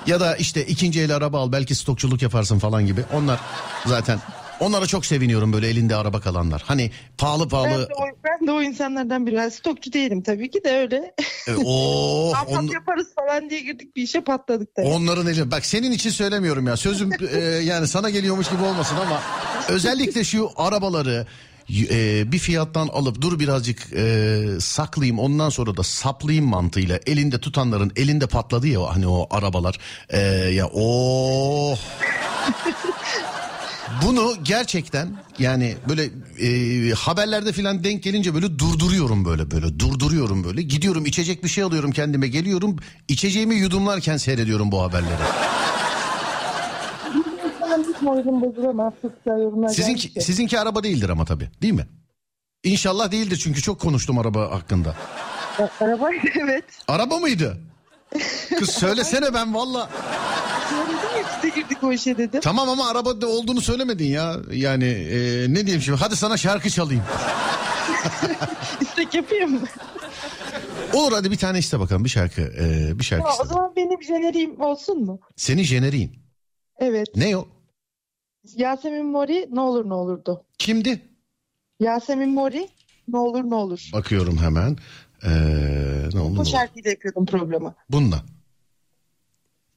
ya da işte ikinci el araba al belki stokçuluk yaparsın falan gibi. Onlar zaten onlara çok seviniyorum böyle elinde araba kalanlar. Hani pahalı Ben pahalı de, o, ben de o insanlardan biri. Yani stokçu değilim tabii ki de öyle. e, oh, [laughs] Ahbap on- yaparız falan diye girdik bir işe patladık tabii. Onların eli bak senin için söylemiyorum ya sözüm [laughs] e, yani sana geliyormuş gibi olmasın ama özellikle şu arabaları e, bir fiyattan alıp dur birazcık e, saklayayım ondan sonra da saplayayım mantığıyla elinde tutanların elinde patladı ya hani o arabalar E, ya oh [laughs] Bunu gerçekten yani böyle e, haberlerde filan denk gelince böyle durduruyorum böyle böyle durduruyorum böyle. Gidiyorum içecek bir şey alıyorum kendime geliyorum. içeceğimi yudumlarken seyrediyorum bu haberleri. Sizinki, sizinki araba değildir ama tabii değil mi? İnşallah değildir çünkü çok konuştum araba hakkında. Araba evet. Araba mıydı? Kız söylesene ben valla. Söyledim ya biz de girdik o işe dedim. Tamam ama arabada olduğunu söylemedin ya. Yani e, ne diyeyim şimdi hadi sana şarkı çalayım. İstek yapayım mı? Olur hadi bir tane iste bakalım bir şarkı. e, bir şarkı Tamam, o zaman benim jeneriğim olsun mu? Senin jeneriğin. Evet. Ne o? Yasemin Mori ne olur ne olurdu. Kimdi? Yasemin Mori ne olur ne olur. Bakıyorum hemen. Ee, ne oldu? ne Bu şarkıyı da yapıyordum programa. Bununla.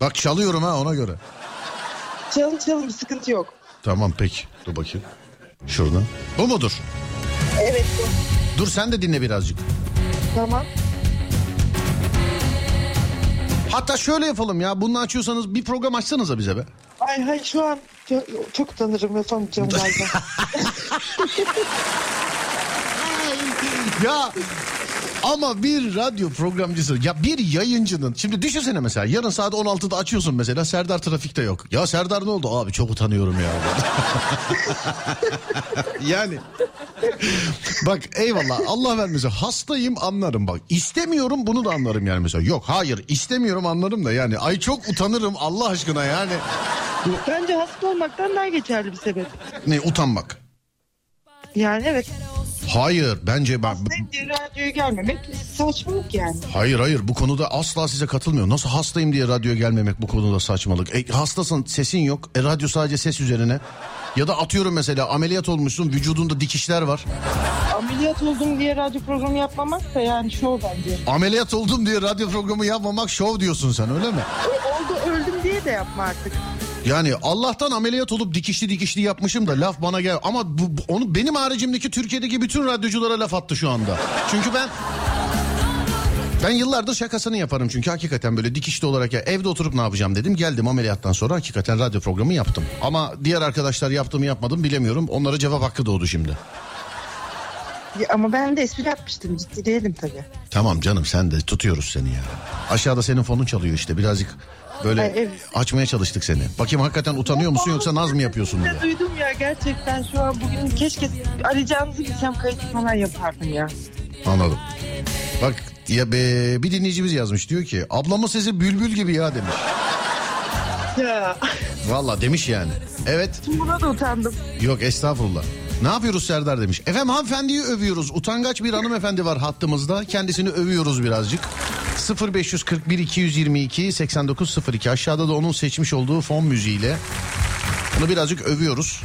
Bak çalıyorum ha ona göre. Çalın çalın bir sıkıntı yok. Tamam peki. Dur bakayım. Şuradan. Bu mudur? Evet bu. Dur sen de dinle birazcık. Tamam. Hatta şöyle yapalım ya. Bunu açıyorsanız bir program açsanıza bize be. Ay hay şu an çok, çok utanırım yapamayacağım galiba. [laughs] Ya ama bir radyo programcısı ya bir yayıncının şimdi düşünsene mesela yarın saat 16'da açıyorsun mesela Serdar trafikte yok. Ya Serdar ne oldu? Abi çok utanıyorum ya. [laughs] yani bak eyvallah Allah vermesin hastayım anlarım bak istemiyorum bunu da anlarım yani mesela yok hayır istemiyorum anlarım da yani ay çok utanırım Allah aşkına yani Bence hasta olmaktan daha geçerli bir sebep. ne utanmak. Yani evet. Hayır bence ben Diye radyoya gelmemek saçmalık yani. Hayır hayır bu konuda asla size katılmıyorum. Nasıl hastayım diye radyoya gelmemek bu konuda saçmalık. E, hastasın sesin yok. E, radyo sadece ses üzerine. Ya da atıyorum mesela ameliyat olmuşsun vücudunda dikişler var. Ameliyat oldum diye radyo programı yapmamak da yani şov bence. Ameliyat oldum diye radyo programı yapmamak şov diyorsun sen öyle mi? Oldu öldüm diye de yapma artık. Yani Allah'tan ameliyat olup dikişli dikişli yapmışım da laf bana gel. Ama bu, bu- onu benim haricimdeki Türkiye'deki bütün radyoculara laf attı şu anda. Çünkü ben ben yıllardır şakasını yaparım çünkü hakikaten böyle dikişli olarak ya evde oturup ne yapacağım dedim. Geldim ameliyattan sonra hakikaten radyo programı yaptım. Ama diğer arkadaşlar yaptı mı yapmadım bilemiyorum. Onlara cevap hakkı doğdu şimdi. Ya ama ben de espri yapmıştım ciddi değilim tabii. Tamam canım sen de tutuyoruz seni ya. Aşağıda senin fonun çalıyor işte birazcık böyle Ay, evet. açmaya çalıştık seni. Bakayım hakikaten utanıyor musun yoksa naz mı yapıyorsun. Ben duydum ya gerçekten şu an bugün keşke arayacağınızı bilsem kayıt falan yapardım ya. Anladım. Bak ya be, bir dinleyicimiz yazmış diyor ki ablamın sesi bülbül gibi ya demiş. Ya Valla demiş yani. Evet buna da utandım. yok estağfurullah. Ne yapıyoruz Serdar demiş. Efendim hanımefendiyi övüyoruz. Utangaç bir hanımefendi var hattımızda. Kendisini övüyoruz birazcık. 0541 222 8902 aşağıda da onun seçmiş olduğu fon müziğiyle onu birazcık övüyoruz.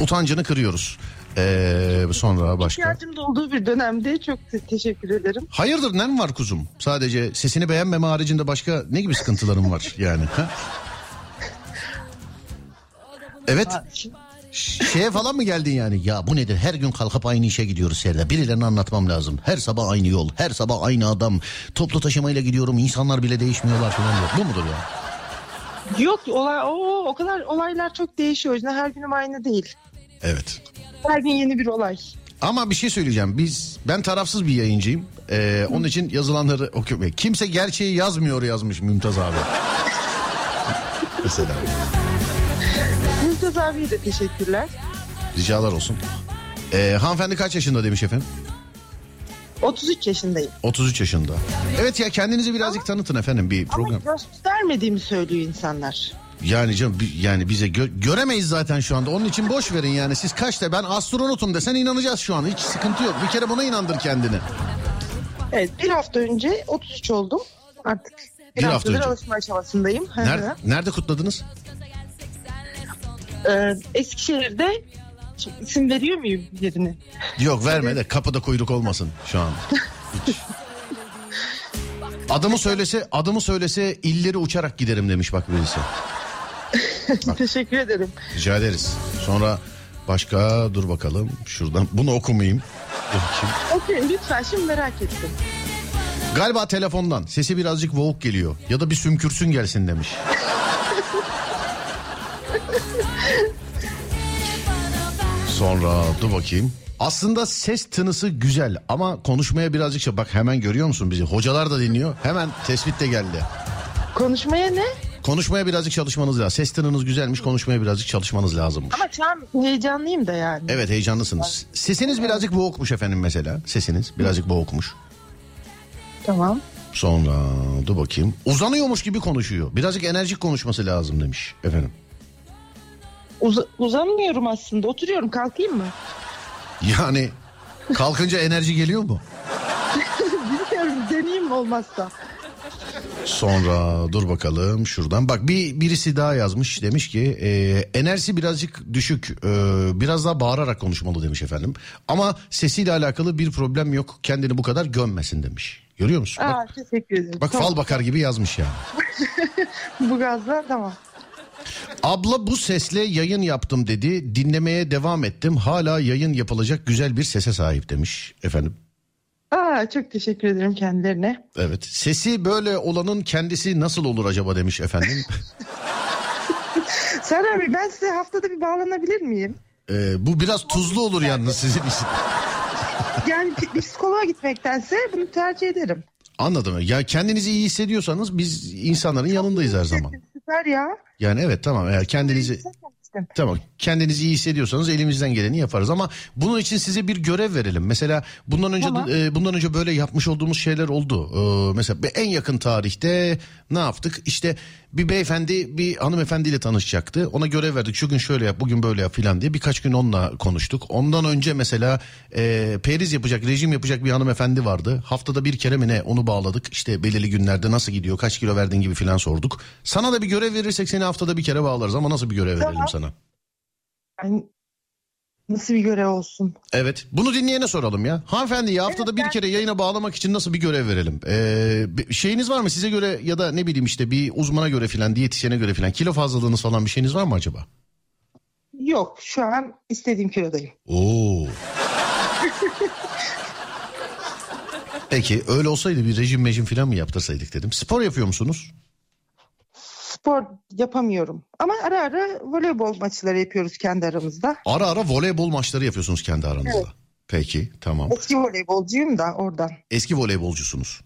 Utancını kırıyoruz. Ee, sonra başka. İhtiyacım da olduğu bir dönemde çok te- teşekkür ederim. Hayırdır ne mi var kuzum? Sadece sesini beğenmeme haricinde başka ne gibi sıkıntıların var yani? [laughs] Evet. Şeye falan mı geldin yani? Ya bu nedir? Her gün kalkıp aynı işe gidiyoruz Serdar. Birilerine anlatmam lazım. Her sabah aynı yol. Her sabah aynı adam. Toplu taşımayla gidiyorum. İnsanlar bile değişmiyorlar falan diyor. Bu mudur ya? Yok olay o o kadar olaylar çok değişiyor. Yüzden her günüm aynı değil. Evet. Her gün yeni bir olay. Ama bir şey söyleyeceğim. Biz ben tarafsız bir yayıncıyım. Ee, onun için yazılanları okuyorum. Kimse gerçeği yazmıyor yazmış Mümtaz abi. [laughs] Mesela. Mümtaz abiye de teşekkürler. Ricalar olsun. Ee, hanımefendi kaç yaşında demiş efendim? 33 yaşındayım. 33 yaşında. Evet ya kendinizi birazcık tanıtın efendim bir program. Ama göstermediğimi söylüyor insanlar. Yani canım yani bize gö- göremeyiz zaten şu anda. Onun için boş verin yani. Siz kaçta ben astronotum desen inanacağız şu an. Hiç sıkıntı yok. Bir kere buna inandır kendini. Evet bir hafta önce 33 oldum. Artık bir, Bir hafta önce. alışma aşamasındayım. Nerede, nerede kutladınız? Ee, Eskişehir'de Şimdi isim veriyor muyum yerini? Yok verme de kapıda kuyruk olmasın şu an. Hiç. Adımı söylese, adımı söylese illeri uçarak giderim demiş bak birisi. Teşekkür ederim. Rica ederiz. Sonra başka dur bakalım şuradan bunu okumayayım. Okey lütfen şimdi merak ettim. Galiba telefondan sesi birazcık boğuk geliyor ya da bir sümkürsün gelsin demiş. Sonra dur bakayım. Aslında ses tınısı güzel ama konuşmaya birazcık şey- bak hemen görüyor musun bizi? Hocalar da dinliyor. Hemen tespit de geldi. Konuşmaya ne? Konuşmaya birazcık çalışmanız lazım. Ses tınınız güzelmiş konuşmaya birazcık çalışmanız lazımmış. Ama şu an heyecanlıyım da yani. Evet heyecanlısınız. Sesiniz birazcık boğukmuş efendim mesela. Sesiniz birazcık boğukmuş. Tamam. Sonra dur bakayım. Uzanıyormuş gibi konuşuyor. Birazcık enerjik konuşması lazım demiş efendim. Uz- uzanmıyorum aslında. Oturuyorum. Kalkayım mı? Yani kalkınca enerji geliyor mu? [laughs] Bilmiyorum. Deneyeyim mi olmazsa? Sonra dur bakalım şuradan. Bak bir birisi daha yazmış demiş ki e, enerjisi birazcık düşük. e, biraz daha bağırarak konuşmalı demiş efendim. Ama sesiyle alakalı bir problem yok. Kendini bu kadar gömmesin demiş. Görüyor musun? Bak, Aa, teşekkür ederim. bak Tamam. fal bakar gibi yazmış yani. [laughs] Bu gazla tamam. Abla bu sesle yayın yaptım dedi. Dinlemeye devam ettim. Hala yayın yapılacak güzel bir sese sahip demiş efendim. Aa, çok teşekkür ederim kendilerine. Evet. Sesi böyle olanın kendisi nasıl olur acaba demiş efendim. [laughs] Serhan Bey ben size haftada bir bağlanabilir miyim? Ee, bu biraz tuzlu olur yalnız sizin için. [laughs] Yani bir psikoloğa gitmektense bunu tercih ederim. Anladım. Ya kendinizi iyi hissediyorsanız biz insanların yanındayız her zaman. Ya. Yani evet tamam eğer kendinizi tamam kendinizi iyi hissediyorsanız elimizden geleni yaparız ama bunun için size bir görev verelim. Mesela bundan önce Tamam. e, bundan önce böyle yapmış olduğumuz şeyler oldu. Ee, mesela en yakın tarihte ne yaptık? İşte bir beyefendi bir hanımefendiyle tanışacaktı. Ona görev verdik. Şu gün şöyle yap, bugün böyle yap filan diye birkaç gün onunla konuştuk. Ondan önce mesela e, periz yapacak, rejim yapacak bir hanımefendi vardı. Haftada bir kere mi ne onu bağladık. İşte belirli günlerde nasıl gidiyor, kaç kilo verdin gibi filan sorduk. Sana da bir görev verirsek seni haftada bir kere bağlarız ama nasıl bir görev verelim sana? Yani nasıl bir görev olsun? Evet. Bunu dinleyene soralım ya. Hanımefendi ya haftada bir kere yayına bağlamak için nasıl bir görev verelim? Ee, şeyiniz var mı size göre ya da ne bileyim işte bir uzmana göre filan, diyetisyene göre filan kilo fazlalığınız falan bir şeyiniz var mı acaba? Yok şu an istediğim kilodayım. Oo. [laughs] Peki öyle olsaydı bir rejim mejim filan mı yaptırsaydık dedim. Spor yapıyor musunuz? Spor yapamıyorum. Ama ara ara voleybol maçları yapıyoruz kendi aramızda. Ara ara voleybol maçları yapıyorsunuz kendi aranızda. Evet. Peki tamam. Eski voleybolcuyum da oradan. Eski voleybolcusunuz.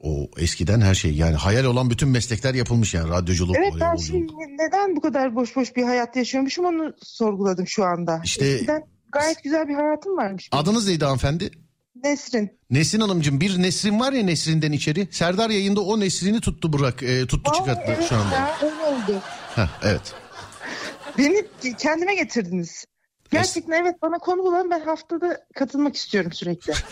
O eskiden her şey yani hayal olan bütün meslekler yapılmış yani radyoculuk, Evet voleybolculuk. şimdi neden bu kadar boş boş bir hayat yaşıyormuşum onu sorguladım şu anda. İşte- Eskiden gayet güzel bir hayatım varmış. Adınız neydi hanımefendi? Nesrin. Nesrin Hanımcığım bir Nesrin var ya Nesrin'den içeri. Serdar yayında o Nesrin'i tuttu bırak e, tuttu Aa, çıkarttı evet şu anda. ya, oldu. Heh, evet. Beni kendime getirdiniz. Gerçekten evet bana konu bulan ben haftada katılmak istiyorum sürekli. [laughs]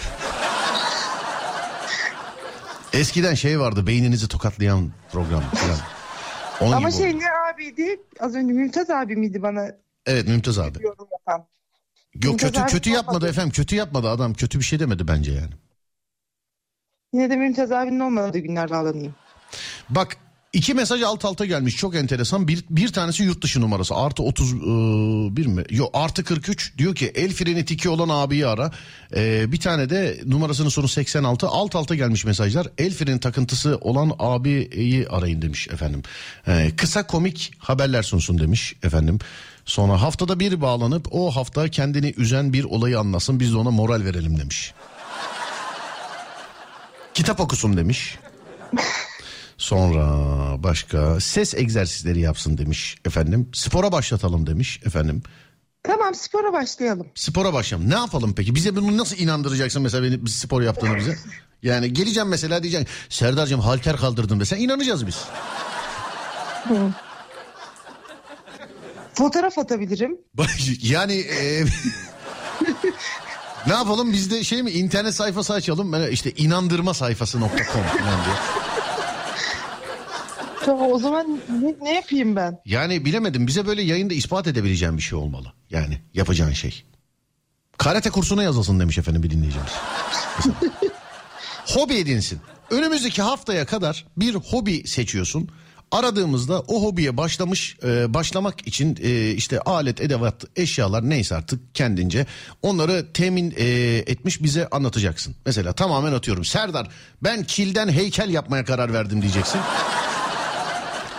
Eskiden şey vardı beyninizi tokatlayan program falan. Onun Ama şey oldu. ne abiydi? Az önce Mümtaz abi miydi bana Evet Mümtaz abi. yorum yapan? Yok kötü kötü yapmadı olmadı. efendim. Kötü yapmadı adam. Kötü bir şey demedi bence yani. Yine de Mümtaz abinin olmadığı günler bağlanayım. Bak iki mesaj alt alta gelmiş çok enteresan. Bir, bir tanesi yurt dışı numarası artı 31 mi? Yok artı 43 diyor ki el freni tiki olan abiyi ara. Ee, bir tane de numarasının sonu 86 alt alta gelmiş mesajlar. El freni takıntısı olan abiyi arayın demiş efendim. Ee, kısa komik haberler sunsun demiş efendim. Sonra haftada bir bağlanıp o hafta kendini üzen bir olayı anlasın biz de ona moral verelim demiş. Kitap okusun demiş. Sonra başka ses egzersizleri yapsın demiş efendim. Spora başlatalım demiş efendim. Tamam spora başlayalım. Spora başlayalım. Ne yapalım peki? Bize bunu nasıl inandıracaksın mesela beni biz spor yaptığını bize? Yani geleceğim mesela diyeceksin. Serdar'cığım halter kaldırdım desen inanacağız biz. Fotoğraf atabilirim. [laughs] Yani e, [laughs] ne yapalım biz de şey mi internet sayfası açalım. Böyle işte inandırma sayfası.com falan diye. Tamam o zaman ne, ne yapayım ben? Yani bilemedim bize böyle yayında ispat edebileceğim bir şey olmalı. Yani yapacağın şey. Karate kursuna yazılsın demiş efendim bir dinleyicimiz. [laughs] Hobi edinsin. Önümüzdeki haftaya kadar bir hobi seçiyorsun. Aradığımızda o hobiye başlamış e, başlamak için e, işte alet, edevat, eşyalar neyse artık kendince onları temin e, etmiş bize anlatacaksın. Mesela tamamen atıyorum Serdar ben kilden heykel yapmaya karar verdim diyeceksin.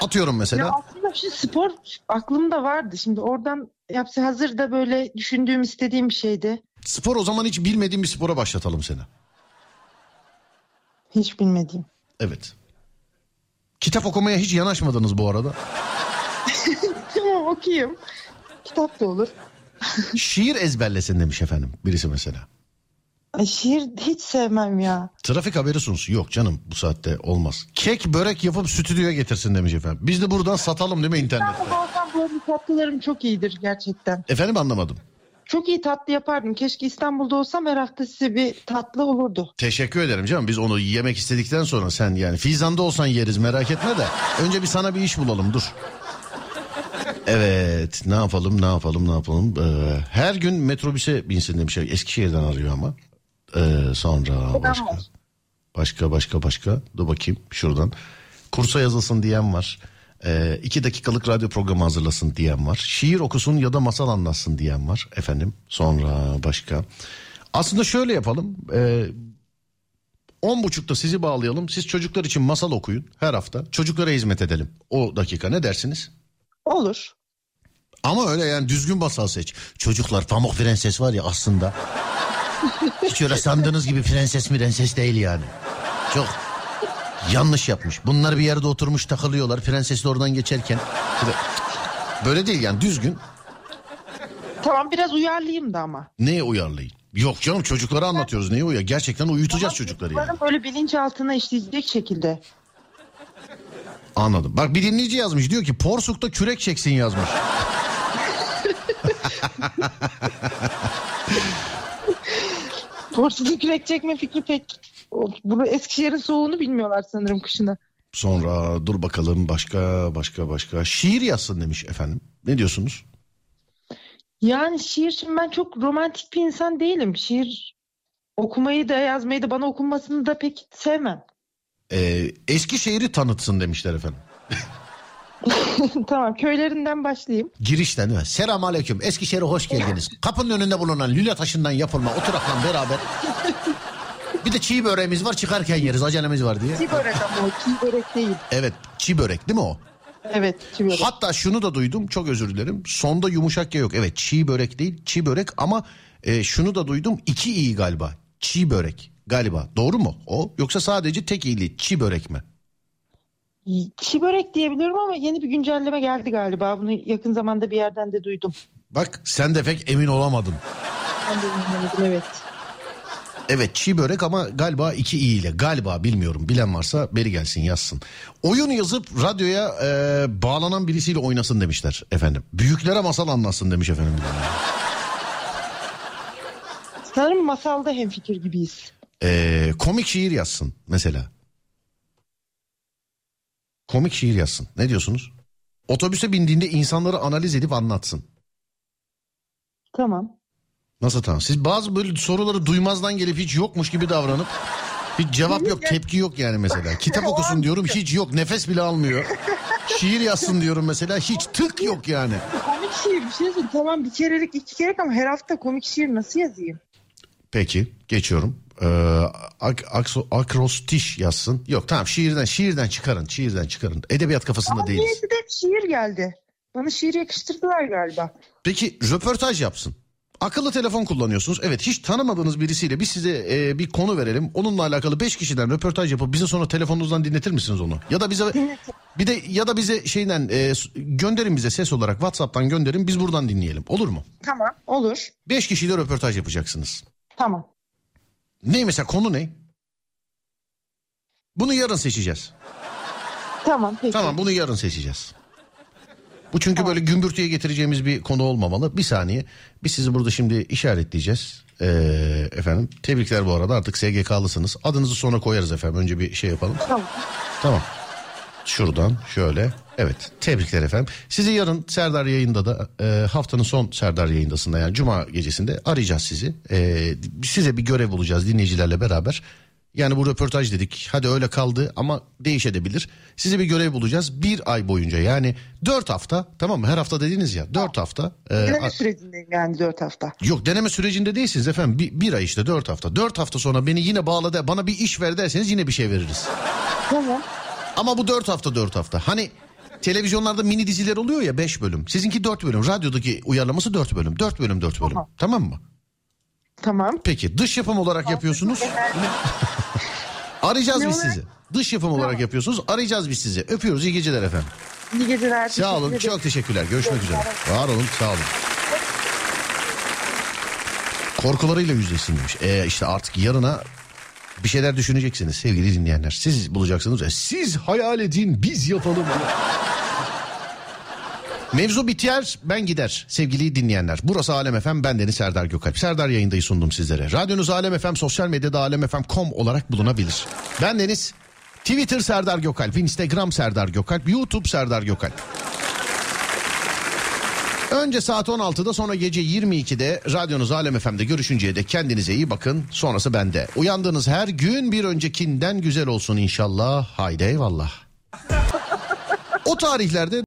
Atıyorum mesela. Ya aslında şu spor aklımda vardı. Şimdi oradan yapsa hazır da böyle düşündüğüm istediğim bir şeydi. Spor o zaman hiç bilmediğim bir spora başlatalım seni. Hiç bilmediğim. Evet. Kitap okumaya hiç yanaşmadınız bu arada. tamam okuyayım. Kitap da olur. Şiir ezberlesin demiş efendim birisi mesela. Ay, şiir hiç sevmem ya. Trafik haberi sunsun. Yok canım bu saatte olmaz. Kek börek yapıp stüdyoya getirsin demiş efendim. Biz de buradan satalım değil mi internette? İstanbul'da olsam arada tatlılarım çok iyidir gerçekten. Efendim anlamadım. Çok iyi tatlı yapardım. Keşke İstanbul'da olsam her hafta size bir tatlı olurdu. Teşekkür ederim canım. Biz onu yemek istedikten sonra sen yani Fizan'da olsan yeriz merak etme de. Önce bir sana bir iş bulalım dur. Evet ne yapalım ne yapalım ne yapalım. Ee, her gün metrobüse binsin demiş. Eskişehir'den arıyor ama. Ee, sonra başka. Başka başka başka. Dur bakayım şuradan. Kursa yazılsın diyen var. İki dakikalık radyo programı hazırlasın diyen var. Şiir okusun ya da masal anlatsın diyen var. Efendim sonra başka. Aslında şöyle yapalım. Ee, On buçukta sizi bağlayalım. Siz çocuklar için masal okuyun her hafta. Çocuklara hizmet edelim. O dakika ne dersiniz? Olur. Ama öyle yani düzgün masal seç. Çocuklar Pamuk Prenses var ya aslında. Hiç öyle sandığınız gibi prenses prenses değil yani. Çok yanlış yapmış. Bunlar bir yerde oturmuş takılıyorlar. Prenses de oradan geçerken. Böyle değil yani düzgün. Tamam biraz uyarlayayım da ama. Neye uyarlayın? Yok canım çocuklara anlatıyoruz. Neye uyar? Gerçekten uyutacağız çocukları yani. Böyle bilinçaltına işleyecek şekilde. Anladım. Bak bir dinleyici yazmış. Diyor ki porsukta kürek çeksin yazmış. [laughs] [laughs] Porsada kürek çekme fikri pek... Bunu Eskişehir'in soğuğunu bilmiyorlar sanırım kışına. Sonra dur bakalım başka başka başka. Şiir yazsın demiş efendim. Ne diyorsunuz? Yani şiir şimdi ben çok romantik bir insan değilim. Şiir okumayı da yazmayı da bana okunmasını da pek sevmem. Ee, Eskişehir'i tanıtsın demişler efendim. [laughs] tamam köylerinden başlayayım. Girişten değil mi? Selam aleyküm. Eskişehir'e hoş geldiniz. [laughs] Kapının önünde bulunan lüle taşından yapılma oturakla beraber. [laughs] Bir de çiğ böreğimiz var çıkarken yeriz acelemiz var diye. Çiğ börek ama çiğ börek değil. Evet çiğ börek değil mi o? Evet çiğ börek. Hatta şunu da duydum çok özür dilerim. Sonda yumuşak ya yok. Evet çiğ börek değil çiğ börek ama e, şunu da duydum iki iyi galiba. Çiğ börek galiba doğru mu o yoksa sadece tek iyili çiğ börek mi? Çiğ börek diyebiliyorum ama yeni bir güncelleme geldi galiba. Bunu yakın zamanda bir yerden de duydum. Bak sen de pek emin olamadın. Ben de dinlemedim evet. Evet çiğ börek ama galiba iki iyi ile galiba bilmiyorum bilen varsa beri gelsin yazsın. Oyun yazıp radyoya e, bağlanan birisiyle oynasın demişler efendim. Büyüklere masal anlatsın demiş efendim. [laughs] Sanırım masalda hemfikir gibiyiz. E, komik şiir yazsın mesela. Komik şiir yazsın ne diyorsunuz? Otobüse bindiğinde insanları analiz edip anlatsın. Tamam. Nasıl tamam? Siz bazı böyle soruları duymazdan gelip hiç yokmuş gibi davranıp hiç cevap yok, tepki yok yani mesela. [laughs] Kitap okusun diyorum hiç yok, nefes bile almıyor. Şiir yazsın diyorum mesela hiç tık yok yani. Komik şiir bir şey söyleyeyim. Tamam bir kerelik iki kerelik ama her hafta komik şiir nasıl yazayım? Peki geçiyorum. Ee, ak, akso, akrostiş yazsın. Yok tamam şiirden şiirden çıkarın, şiirden çıkarın. Edebiyat kafasında Ama değiliz. de şiir geldi. Bana şiir yakıştırdılar galiba. Peki röportaj yapsın. Akıllı telefon kullanıyorsunuz. Evet hiç tanımadığınız birisiyle biz size e, bir konu verelim. Onunla alakalı 5 kişiden röportaj yapıp bize sonra telefonunuzdan dinletir misiniz onu? Ya da bize bir de ya da bize şeyden e, gönderin bize ses olarak WhatsApp'tan gönderin biz buradan dinleyelim. Olur mu? Tamam olur. 5 kişiyle röportaj yapacaksınız. Tamam. Ne mesela konu ne? Bunu yarın seçeceğiz. Tamam peki. Tamam bunu yarın seçeceğiz. Bu çünkü böyle gümbürtüye getireceğimiz bir konu olmamalı. Bir saniye. Biz sizi burada şimdi işaretleyeceğiz. Ee, efendim tebrikler bu arada artık SGK'lısınız. Adınızı sonra koyarız efendim. Önce bir şey yapalım. Tamam. Tamam. Şuradan şöyle. Evet tebrikler efendim. Sizi yarın Serdar yayında da e, haftanın son Serdar yayındasında yani Cuma gecesinde arayacağız sizi. E, size bir görev bulacağız dinleyicilerle beraber. Yani bu röportaj dedik hadi öyle kaldı ama değişebilir. Size bir görev bulacağız bir ay boyunca yani dört hafta tamam mı her hafta dediniz ya dört hafta. e, Deneme a- sürecindeyim yani dört hafta. Yok deneme sürecinde değilsiniz efendim bir, bir ay işte dört hafta. Dört hafta sonra beni yine bağla de bana bir iş ver derseniz yine bir şey veririz. Tamam. Ama bu dört hafta dört hafta. Hani televizyonlarda mini diziler oluyor ya 5 bölüm. Sizinki 4 bölüm. Radyodaki uyarlaması 4 bölüm. 4 bölüm 4 bölüm. Tamam, mı? Tamam. Peki dış yapım olarak yapıyorsunuz. [laughs] Arayacağız Ne biz olarak? sizi. Dış yapım olarak yapıyorsunuz. Arayacağız biz sizi. Öpüyoruz. iyi geceler efendim. İyi geceler. Sağ olun. teşekkür. Çok teşekkürler. Görüşmek üzere. Var olun. Sağ olun. Korkularıyla yüzleşsin demiş. E işte artık yarına bir şeyler düşüneceksiniz sevgili dinleyenler. Siz bulacaksınız. E, siz hayal edin biz yapalım. Mevzu biter ben gider sevgili dinleyenler. Burası Alem FM ben Deniz Serdar Gökalp. Serdar yayındayı sundum sizlere. Radyonuz Alem FM sosyal medyada alemfm.com olarak bulunabilir. Ben Deniz Twitter Serdar Gökalp, Instagram Serdar Gökalp, YouTube Serdar Gökalp. Önce saat 16'da sonra gece 22'de radyonuz Alem FM'de görüşünceye dek kendinize iyi bakın. Sonrası bende. Uyandığınız her gün bir öncekinden güzel olsun inşallah. Haydi eyvallah. O tarihlerde